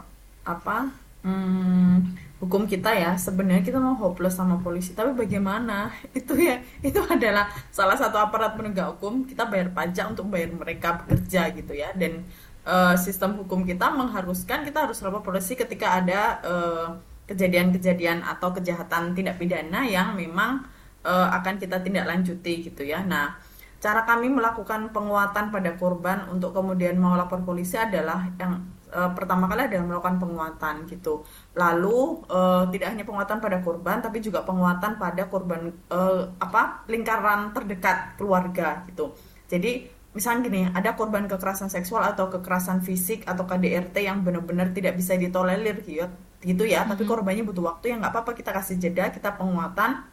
apa? Hmm, hukum kita ya sebenarnya kita mau hopeless sama polisi tapi bagaimana? Itu ya itu adalah salah satu aparat penegak hukum kita bayar pajak untuk bayar mereka bekerja gitu ya. Dan uh, sistem hukum kita mengharuskan kita harus lapor polisi ketika ada eh, kejadian-kejadian atau kejahatan tindak pidana yang memang uh, akan kita tindak lanjuti gitu ya. Nah cara kami melakukan penguatan pada korban untuk kemudian mau lapor polisi adalah yang uh, pertama kali adalah melakukan penguatan gitu. Lalu uh, tidak hanya penguatan pada korban tapi juga penguatan pada korban uh, apa lingkaran terdekat keluarga gitu. Jadi misalnya gini, ada korban kekerasan seksual atau kekerasan fisik atau KDRT yang benar-benar tidak bisa ditolerir gitu, gitu ya. Mm-hmm. Tapi korbannya butuh waktu ya nggak apa-apa kita kasih jeda, kita penguatan.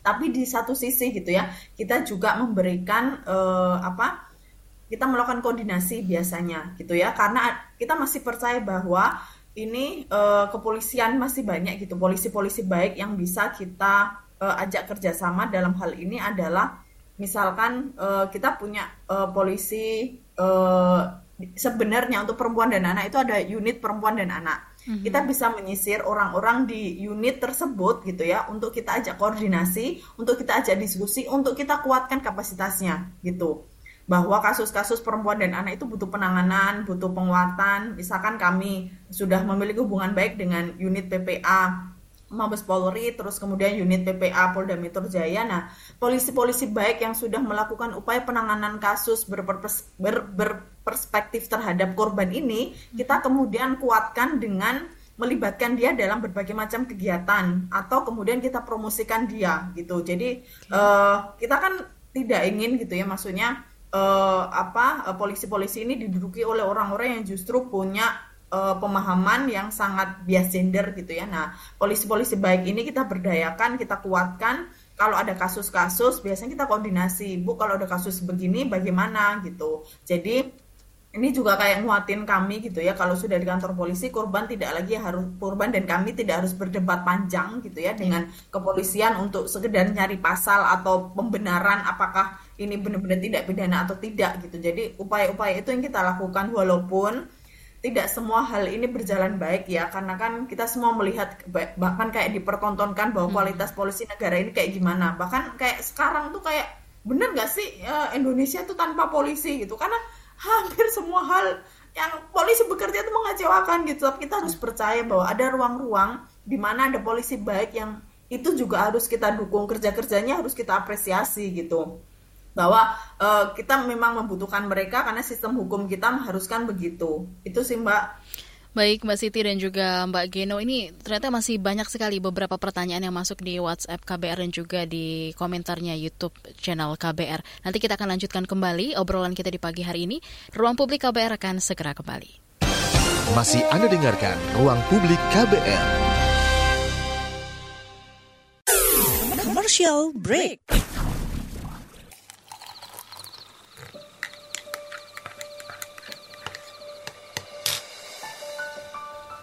Tapi di satu sisi gitu ya, kita juga memberikan uh, apa? Kita melakukan koordinasi biasanya gitu ya. Karena kita masih percaya bahwa ini uh, kepolisian masih banyak gitu. Polisi-polisi baik yang bisa kita uh, ajak kerjasama dalam hal ini adalah misalkan uh, kita punya uh, polisi uh, sebenarnya untuk perempuan dan anak itu ada unit perempuan dan anak. Mm-hmm. kita bisa menyisir orang-orang di unit tersebut gitu ya untuk kita ajak koordinasi untuk kita ajak diskusi untuk kita kuatkan kapasitasnya gitu bahwa kasus-kasus perempuan dan anak itu butuh penanganan, butuh penguatan. Misalkan kami sudah memiliki hubungan baik dengan unit PPA Mabes Polri, terus kemudian unit PPA Polda Metro Jaya. Nah, polisi-polisi baik yang sudah melakukan upaya penanganan kasus berpers ber berperspektif terhadap korban ini, kita kemudian kuatkan dengan melibatkan dia dalam berbagai macam kegiatan atau kemudian kita promosikan dia gitu. Jadi uh, kita kan tidak ingin gitu ya, maksudnya uh, apa uh, polisi-polisi ini diduduki oleh orang-orang yang justru punya uh, pemahaman yang sangat bias gender gitu ya. Nah, polisi-polisi baik ini kita berdayakan, kita kuatkan. Kalau ada kasus-kasus, biasanya kita koordinasi. Bu, kalau ada kasus begini, bagaimana gitu. Jadi ini juga kayak nguatin kami gitu ya kalau sudah di kantor polisi korban tidak lagi harus korban dan kami tidak harus berdebat panjang gitu ya dengan kepolisian untuk sekedar nyari pasal atau pembenaran apakah ini benar-benar tidak pidana atau tidak gitu. Jadi upaya-upaya itu yang kita lakukan walaupun tidak semua hal ini berjalan baik ya karena kan kita semua melihat bahkan kayak dipertontonkan bahwa hmm. kualitas polisi negara ini kayak gimana. Bahkan kayak sekarang tuh kayak bener gak sih uh, Indonesia tuh tanpa polisi gitu? Karena hampir semua hal yang polisi bekerja itu mengecewakan gitu. Tapi kita harus percaya bahwa ada ruang-ruang di mana ada polisi baik yang itu juga harus kita dukung. Kerja-kerjanya harus kita apresiasi gitu bahwa uh, kita memang membutuhkan mereka karena sistem hukum kita mengharuskan begitu itu sih mbak Baik Mbak Siti dan juga Mbak Geno, ini ternyata masih banyak sekali beberapa pertanyaan yang masuk di WhatsApp KBR dan juga di komentarnya YouTube channel KBR. Nanti kita akan lanjutkan kembali obrolan kita di pagi hari ini. Ruang Publik KBR akan segera kembali. Masih Anda dengarkan Ruang Publik KBR. Commercial break.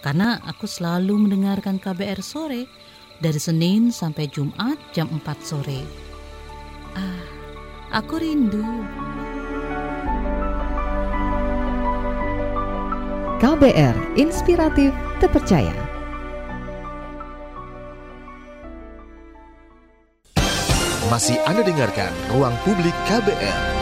karena aku selalu mendengarkan KBR sore dari Senin sampai Jumat jam 4 sore. Ah, aku rindu. KBR Inspiratif Terpercaya. Masih Anda dengarkan Ruang Publik KBR.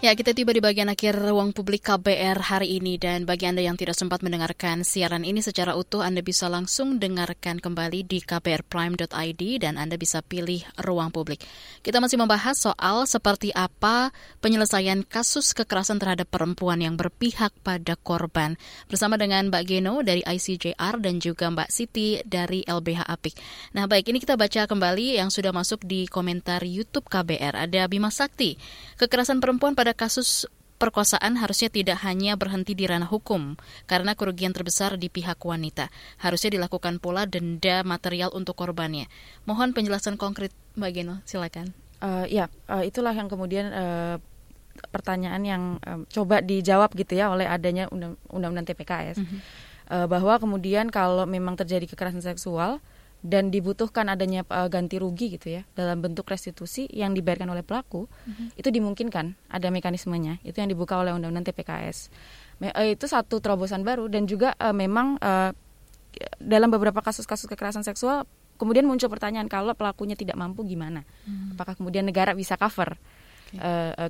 Ya, kita tiba di bagian akhir ruang publik KBR hari ini dan bagi Anda yang tidak sempat mendengarkan siaran ini secara utuh, Anda bisa langsung dengarkan kembali di kbrprime.id dan Anda bisa pilih ruang publik. Kita masih membahas soal seperti apa penyelesaian kasus kekerasan terhadap perempuan yang berpihak pada korban bersama dengan Mbak Geno dari ICJR dan juga Mbak Siti dari LBH Apik. Nah, baik ini kita baca kembali yang sudah masuk di komentar YouTube KBR. Ada Bima Sakti. Kekerasan perempuan pada kasus perkosaan harusnya tidak hanya berhenti di ranah hukum, karena kerugian terbesar di pihak wanita. Harusnya dilakukan pula denda material untuk korbannya. Mohon penjelasan konkret, Mbak Geno, silakan. Uh, ya, uh, itulah yang kemudian uh, pertanyaan yang uh, coba dijawab gitu ya oleh adanya undang-undang TPKS, mm -hmm. uh, bahwa kemudian kalau memang terjadi kekerasan seksual, dan dibutuhkan adanya uh, ganti rugi gitu ya dalam bentuk restitusi yang dibayarkan oleh pelaku mm-hmm. itu dimungkinkan ada mekanismenya. Itu yang dibuka oleh undang-undang TPKS Me, uh, itu satu terobosan baru dan juga uh, memang uh, dalam beberapa kasus-kasus kekerasan seksual kemudian muncul pertanyaan kalau pelakunya tidak mampu gimana? Mm. apakah kemudian negara bisa cover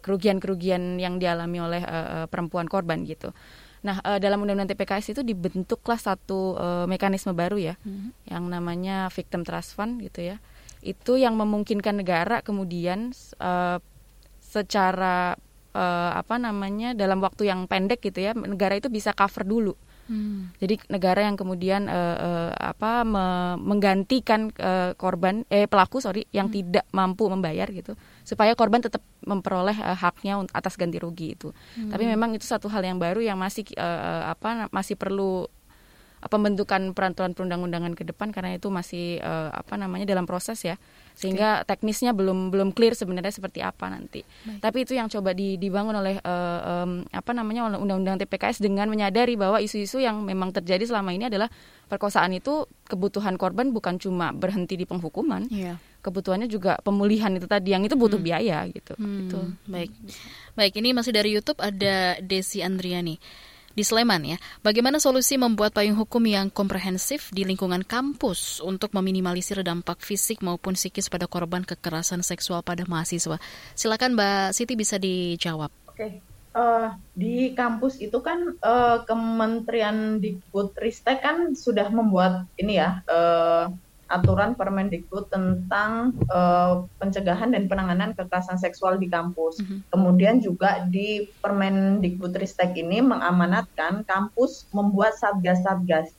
kerugian-kerugian yang dialami oleh uh, perempuan korban gitu Nah, uh, dalam Undang-Undang TPKS itu dibentuklah satu uh, mekanisme baru ya, hmm. yang namanya Victim Trust Fund gitu ya. Itu yang memungkinkan negara kemudian uh, secara uh, apa namanya dalam waktu yang pendek gitu ya, negara itu bisa cover dulu Hmm. Jadi negara yang kemudian uh, uh, apa me menggantikan uh, korban eh pelaku sorry yang hmm. tidak mampu membayar gitu supaya korban tetap memperoleh uh, haknya atas ganti rugi itu. Hmm. Tapi memang itu satu hal yang baru yang masih uh, apa masih perlu pembentukan peraturan perundang-undangan ke depan karena itu masih uh, apa namanya dalam proses ya sehingga okay. teknisnya belum belum clear sebenarnya seperti apa nanti. Baik. Tapi itu yang coba dibangun oleh uh, um, apa namanya undang-undang TPKS dengan menyadari bahwa isu-isu yang memang terjadi selama ini adalah perkosaan itu kebutuhan korban bukan cuma berhenti di penghukuman. Yeah. Kebutuhannya juga pemulihan itu tadi yang itu butuh hmm. biaya gitu. Hmm. Gitu. Baik. Baik, ini masih dari YouTube ada Desi Andriani di Sleman ya. Bagaimana solusi membuat payung hukum yang komprehensif di lingkungan kampus untuk meminimalisir dampak fisik maupun psikis pada korban kekerasan seksual pada mahasiswa? Silakan Mbak Siti bisa dijawab. Oke. Uh, di kampus itu kan uh, Kementerian Dikbudristek kan sudah membuat ini ya uh, aturan Permendikbud tentang uh, pencegahan dan penanganan kekerasan seksual di kampus. Mm -hmm. Kemudian juga di Permendikbudristek ini mengamanatkan kampus membuat satgas-satgas.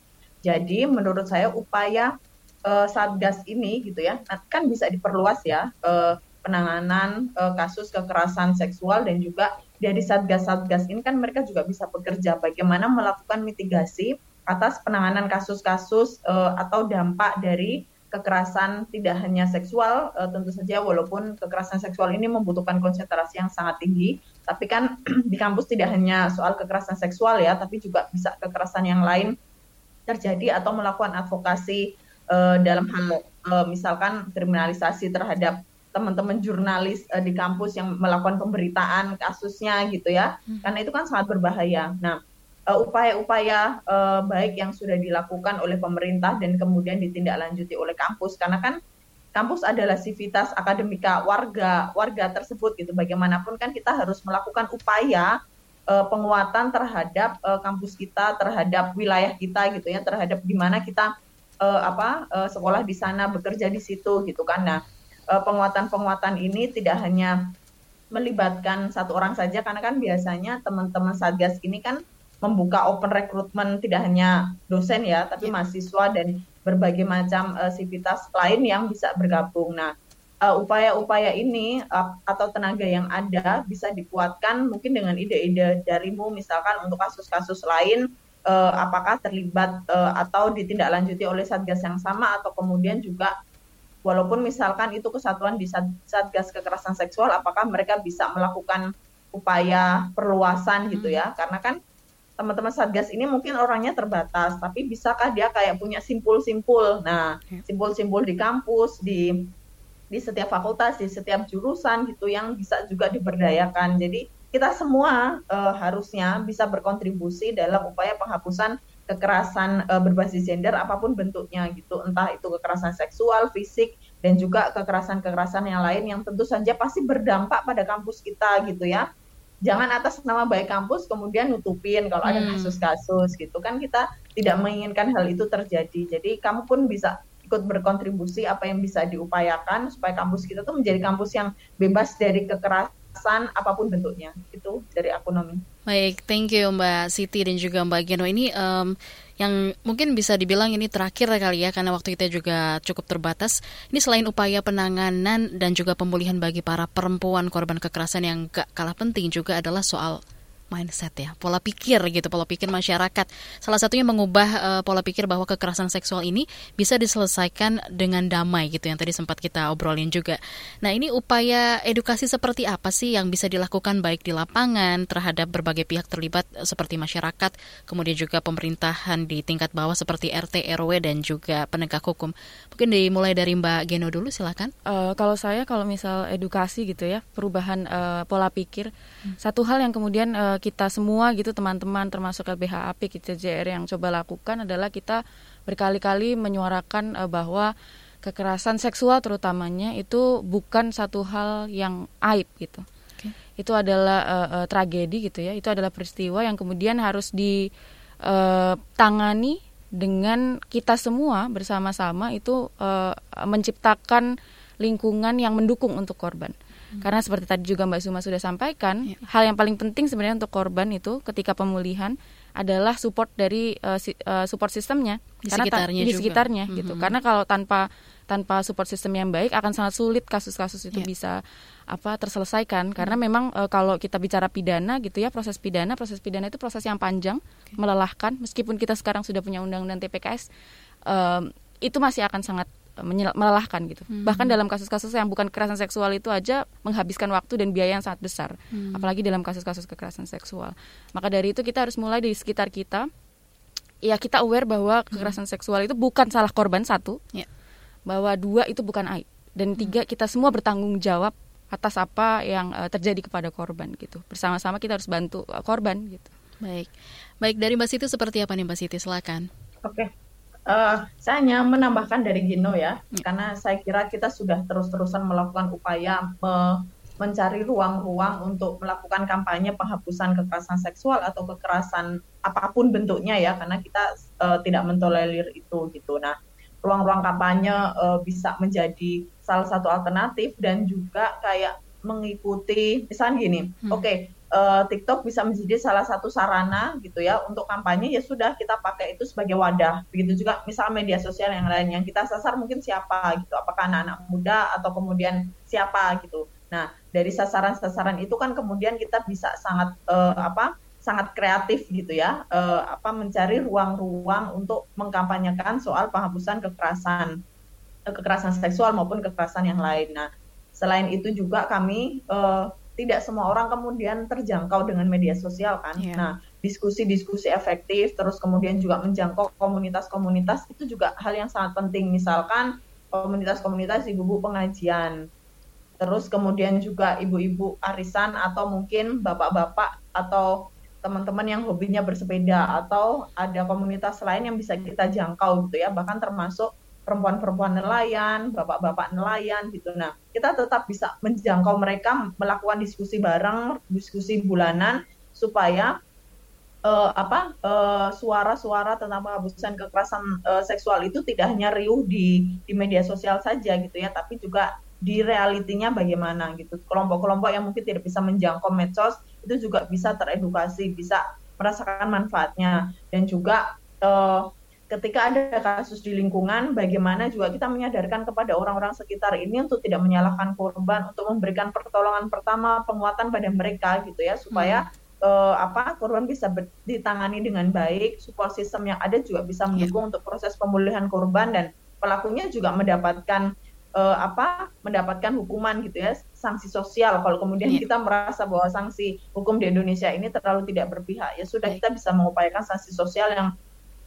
Jadi menurut saya upaya uh, satgas ini gitu ya kan bisa diperluas ya uh, penanganan uh, kasus kekerasan seksual dan juga dari satgas-satgas ini kan mereka juga bisa bekerja bagaimana melakukan mitigasi atas penanganan kasus-kasus uh, atau dampak dari kekerasan tidak hanya seksual uh, tentu saja walaupun kekerasan seksual ini membutuhkan konsentrasi yang sangat tinggi tapi kan di kampus tidak hanya soal kekerasan seksual ya tapi juga bisa kekerasan yang lain terjadi atau melakukan advokasi uh, dalam hal uh, misalkan kriminalisasi terhadap teman-teman jurnalis uh, di kampus yang melakukan pemberitaan kasusnya gitu ya. Hmm. karena itu kan sangat berbahaya. Nah upaya-upaya uh, baik yang sudah dilakukan oleh pemerintah dan kemudian ditindaklanjuti oleh kampus. Karena kan kampus adalah sivitas akademika warga warga tersebut gitu. Bagaimanapun kan kita harus melakukan upaya uh, penguatan terhadap uh, kampus kita terhadap wilayah kita gitu ya. Terhadap di mana kita uh, apa uh, sekolah di sana bekerja di situ gitu kan. Nah penguatan-penguatan ini tidak hanya melibatkan satu orang saja. Karena kan biasanya teman-teman satgas ini kan membuka open recruitment tidak hanya dosen ya, tapi yeah. mahasiswa dan berbagai macam uh, sivitas lain yang bisa bergabung. Nah, upaya upaya-upaya ini uh, atau tenaga yang ada bisa dikuatkan mungkin dengan ide-ide darimu misalkan untuk kasus-kasus lain uh, apakah terlibat uh, atau ditindaklanjuti oleh satgas yang sama atau kemudian juga walaupun misalkan itu kesatuan di satgas kekerasan seksual apakah mereka bisa melakukan upaya perluasan gitu ya hmm. karena kan teman-teman satgas ini mungkin orangnya terbatas, tapi bisakah dia kayak punya simpul-simpul? Nah, ya. simpul-simpul di kampus, di di setiap fakultas, di setiap jurusan gitu yang bisa juga diberdayakan. Jadi kita semua uh, harusnya bisa berkontribusi dalam upaya penghapusan kekerasan uh, berbasis gender apa pun bentuknya gitu, entah itu kekerasan seksual, fisik dan juga kekerasan-kekerasan yang lain yang tentu saja pasti berdampak pada kampus kita gitu ya jangan atas nama baik kampus kemudian nutupin kalau ada Hmm. kasus-kasus gitu kan kita tidak menginginkan hal itu terjadi. Jadi kamu pun bisa ikut berkontribusi apa yang bisa diupayakan supaya kampus kita tuh menjadi kampus yang bebas dari kekerasan apa pun bentuknya. Itu dari aku Nomi. Baik, thank you Mbak Siti dan juga Mbak Geno. Ini em, yang mungkin bisa dibilang ini terakhir kali ya karena waktu kita juga cukup terbatas. Ini selain upaya penanganan dan juga pemulihan bagi para perempuan korban kekerasan yang gak kalah penting juga adalah soal mindset ya, pola pikir gitu, pola pikir masyarakat. Salah satunya mengubah eh, pola pikir bahwa kekerasan seksual ini bisa diselesaikan dengan damai gitu yang tadi sempat kita obrolin juga. Nah, ini upaya edukasi seperti apa sih yang bisa dilakukan baik di lapangan terhadap berbagai pihak terlibat eh, seperti masyarakat, kemudian juga pemerintahan di tingkat bawah seperti RT, RW dan juga penegak hukum. Mungkin dimulai dari Mbak Geno dulu silakan. Eh, kalau saya kalau misal edukasi gitu ya perubahan eh, pola pikir satu hal yang kemudian eh, kita semua gitu teman-teman termasuk LBHAP kita JR yang coba lakukan adalah kita berkali-kali menyuarakan eh, bahwa kekerasan seksual terutamanya itu bukan satu hal yang aib gitu. Itu adalah eh, eh, tragedi gitu ya. Itu adalah peristiwa yang kemudian harus ditangani dengan kita semua bersama-sama itu eh, menciptakan lingkungan yang mendukung untuk korban karena seperti tadi juga Mbak Suma sudah sampaikan hal yang paling penting sebenarnya untuk korban itu ketika pemulihan adalah support dari si- eh, support sistemnya. Di Karena ta- sekitarnya di juga. sekitarnya gitu. Mhm. karena kalau tanpa tanpa support sistem yang baik akan sangat sulit kasus-kasus itu Iya. bisa apa terselesaikan. Karena memang eh, kalau kita bicara pidana gitu ya proses pidana proses pidana itu proses yang panjang melelahkan. Meskipun kita sekarang sudah punya undang-undang TPKS em, itu masih akan sangat melelahkan gitu Mhm. bahkan dalam kasus-kasus yang bukan kekerasan seksual itu aja menghabiskan waktu dan biaya yang sangat besar Hmm. apalagi dalam kasus-kasus kekerasan seksual maka dari itu kita harus mulai dari sekitar kita ya kita aware bahwa kekerasan seksual itu bukan salah korban satu Ya. bahwa dua itu bukan aib dan tiga kita semua bertanggung jawab atas apa yang eh, terjadi kepada korban gitu bersama-sama kita harus bantu eh, korban gitu Baik. Baik dari Mbak Siti seperti apa nih Mbak Siti? Silakan. Oke, Eh, saya hanya menambahkan dari Gino ya, karena saya kira kita sudah terus-terusan melakukan upaya me- mencari ruang-ruang untuk melakukan kampanye penghapusan kekerasan seksual atau kekerasan apa pun bentuknya ya, karena kita eh, tidak mentolerir itu gitu. Nah, ruang-ruang kampanye eh, bisa menjadi salah satu alternatif dan juga kayak mengikuti, misalnya gini, oke eh, TikTok bisa menjadi salah satu sarana gitu ya untuk kampanye ya sudah kita pakai itu sebagai wadah. Begitu juga misal media sosial yang lain yang kita sasar mungkin siapa gitu apakah anak-anak muda atau kemudian siapa gitu. Nah dari sasaran-sasaran itu kan kemudian kita bisa sangat eh, apa sangat kreatif gitu ya eh, apa mencari ruang-ruang untuk mengkampanyekan soal penghapusan kekerasan kekerasan seksual maupun kekerasan yang lain. Nah selain itu juga kami eh, tidak semua orang kemudian terjangkau dengan media sosial kan. Iya. Nah, diskusi-diskusi efektif terus kemudian juga menjangkau komunitas-komunitas itu juga hal yang sangat penting. Misalkan komunitas-komunitas ibu-ibu pengajian. Terus kemudian juga ibu-ibu arisan atau mungkin bapak-bapak atau teman-teman yang hobinya bersepeda atau ada komunitas lain yang bisa kita jangkau gitu ya, bahkan termasuk perempuan-perempuan nelayan, bapak-bapak nelayan gitu. Nah, kita tetap bisa menjangkau mereka melakukan diskusi bareng, diskusi bulanan supaya eh, apa eh, suara-suara tentang penghapusan kekerasan eh, seksual itu tidak hanya riuh di di media sosial saja gitu ya, tapi juga di realitinya bagaimana gitu. Kelompok-kelompok yang mungkin tidak bisa menjangkau medsos itu juga bisa teredukasi, bisa merasakan manfaatnya dan juga ketika ada kasus di lingkungan, bagaimana juga kita menyadarkan kepada orang-orang sekitar ini untuk tidak menyalahkan korban, untuk memberikan pertolongan pertama, penguatan pada mereka gitu ya, supaya eh, apa korban bisa ditangani dengan baik, support system yang ada juga bisa mendukung untuk proses pemulihan korban dan pelakunya juga mendapatkan eh, apa mendapatkan hukuman gitu ya sanksi sosial. Kalau kemudian kita merasa bahwa sanksi hukum di Indonesia ini terlalu tidak berpihak ya sudah kita bisa mengupayakan sanksi sosial yang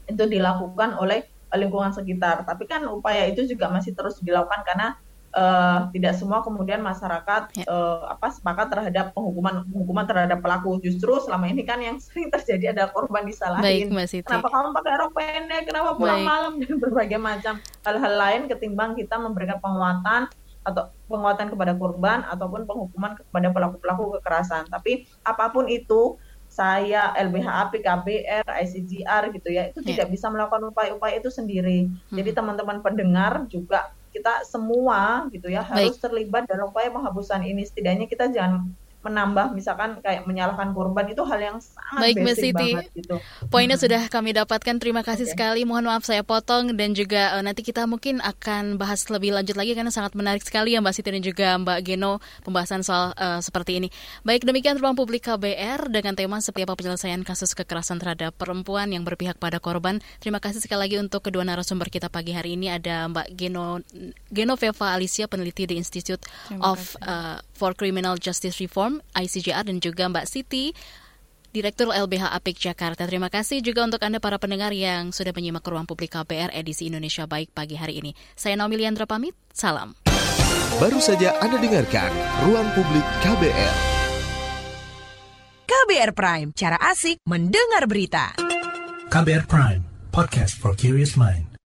itu dilakukan oleh lingkungan sekitar. Tapi kan upaya itu juga masih terus dilakukan karena eh, tidak semua kemudian masyarakat eh, apa sepakat terhadap penghukuman penghukuman terhadap pelaku. Justru selama ini kan yang sering terjadi adalah korban disalahin. Baik, Mbak Siti. Kenapa kamu pakai rok pendek? Kenapa pulang Baik. malam dan berbagai macam hal-hal lain ketimbang kita memberikan penguatan atau penguatan kepada korban ataupun penghukuman kepada pelaku-pelaku kekerasan. Tapi apa pun itu saya LBH KBR, ICGR gitu ya, itu yeah. tidak bisa melakukan upaya-upaya itu sendiri. Hmm. Jadi teman-teman pendengar juga kita semua gitu ya Baik. harus terlibat dalam upaya penghapusan ini. Setidaknya kita jangan menambah misalkan kayak menyalahkan korban itu hal yang sangat Baik, Mbak Siti. gitu. Poinnya hmm. sudah kami dapatkan. Terima kasih okay. sekali. Mohon maaf saya potong dan juga uh, nanti kita mungkin akan bahas lebih lanjut lagi karena sangat menarik sekali ya Mbak Siti dan juga Mbak Geno pembahasan soal uh, seperti ini. Baik, demikian ruang publik KBR dengan tema seperti apa penyelesaian kasus kekerasan terhadap perempuan yang berpihak pada korban. Terima kasih sekali lagi untuk kedua narasumber kita pagi hari ini ada Mbak Geno Genoveva Alicia peneliti di Institute of uh, for Criminal Justice Reform ICJR dan juga Mbak Siti Direktur LBH Apik Jakarta. Terima kasih juga untuk Anda para pendengar yang sudah menyimak ruang publik KPR edisi Indonesia Baik pagi hari ini. Saya Naomi Liandra pamit, salam. Baru saja Anda dengarkan Ruang Publik KBR. KBR Prime, cara asik mendengar berita. KBR Prime, podcast for curious mind.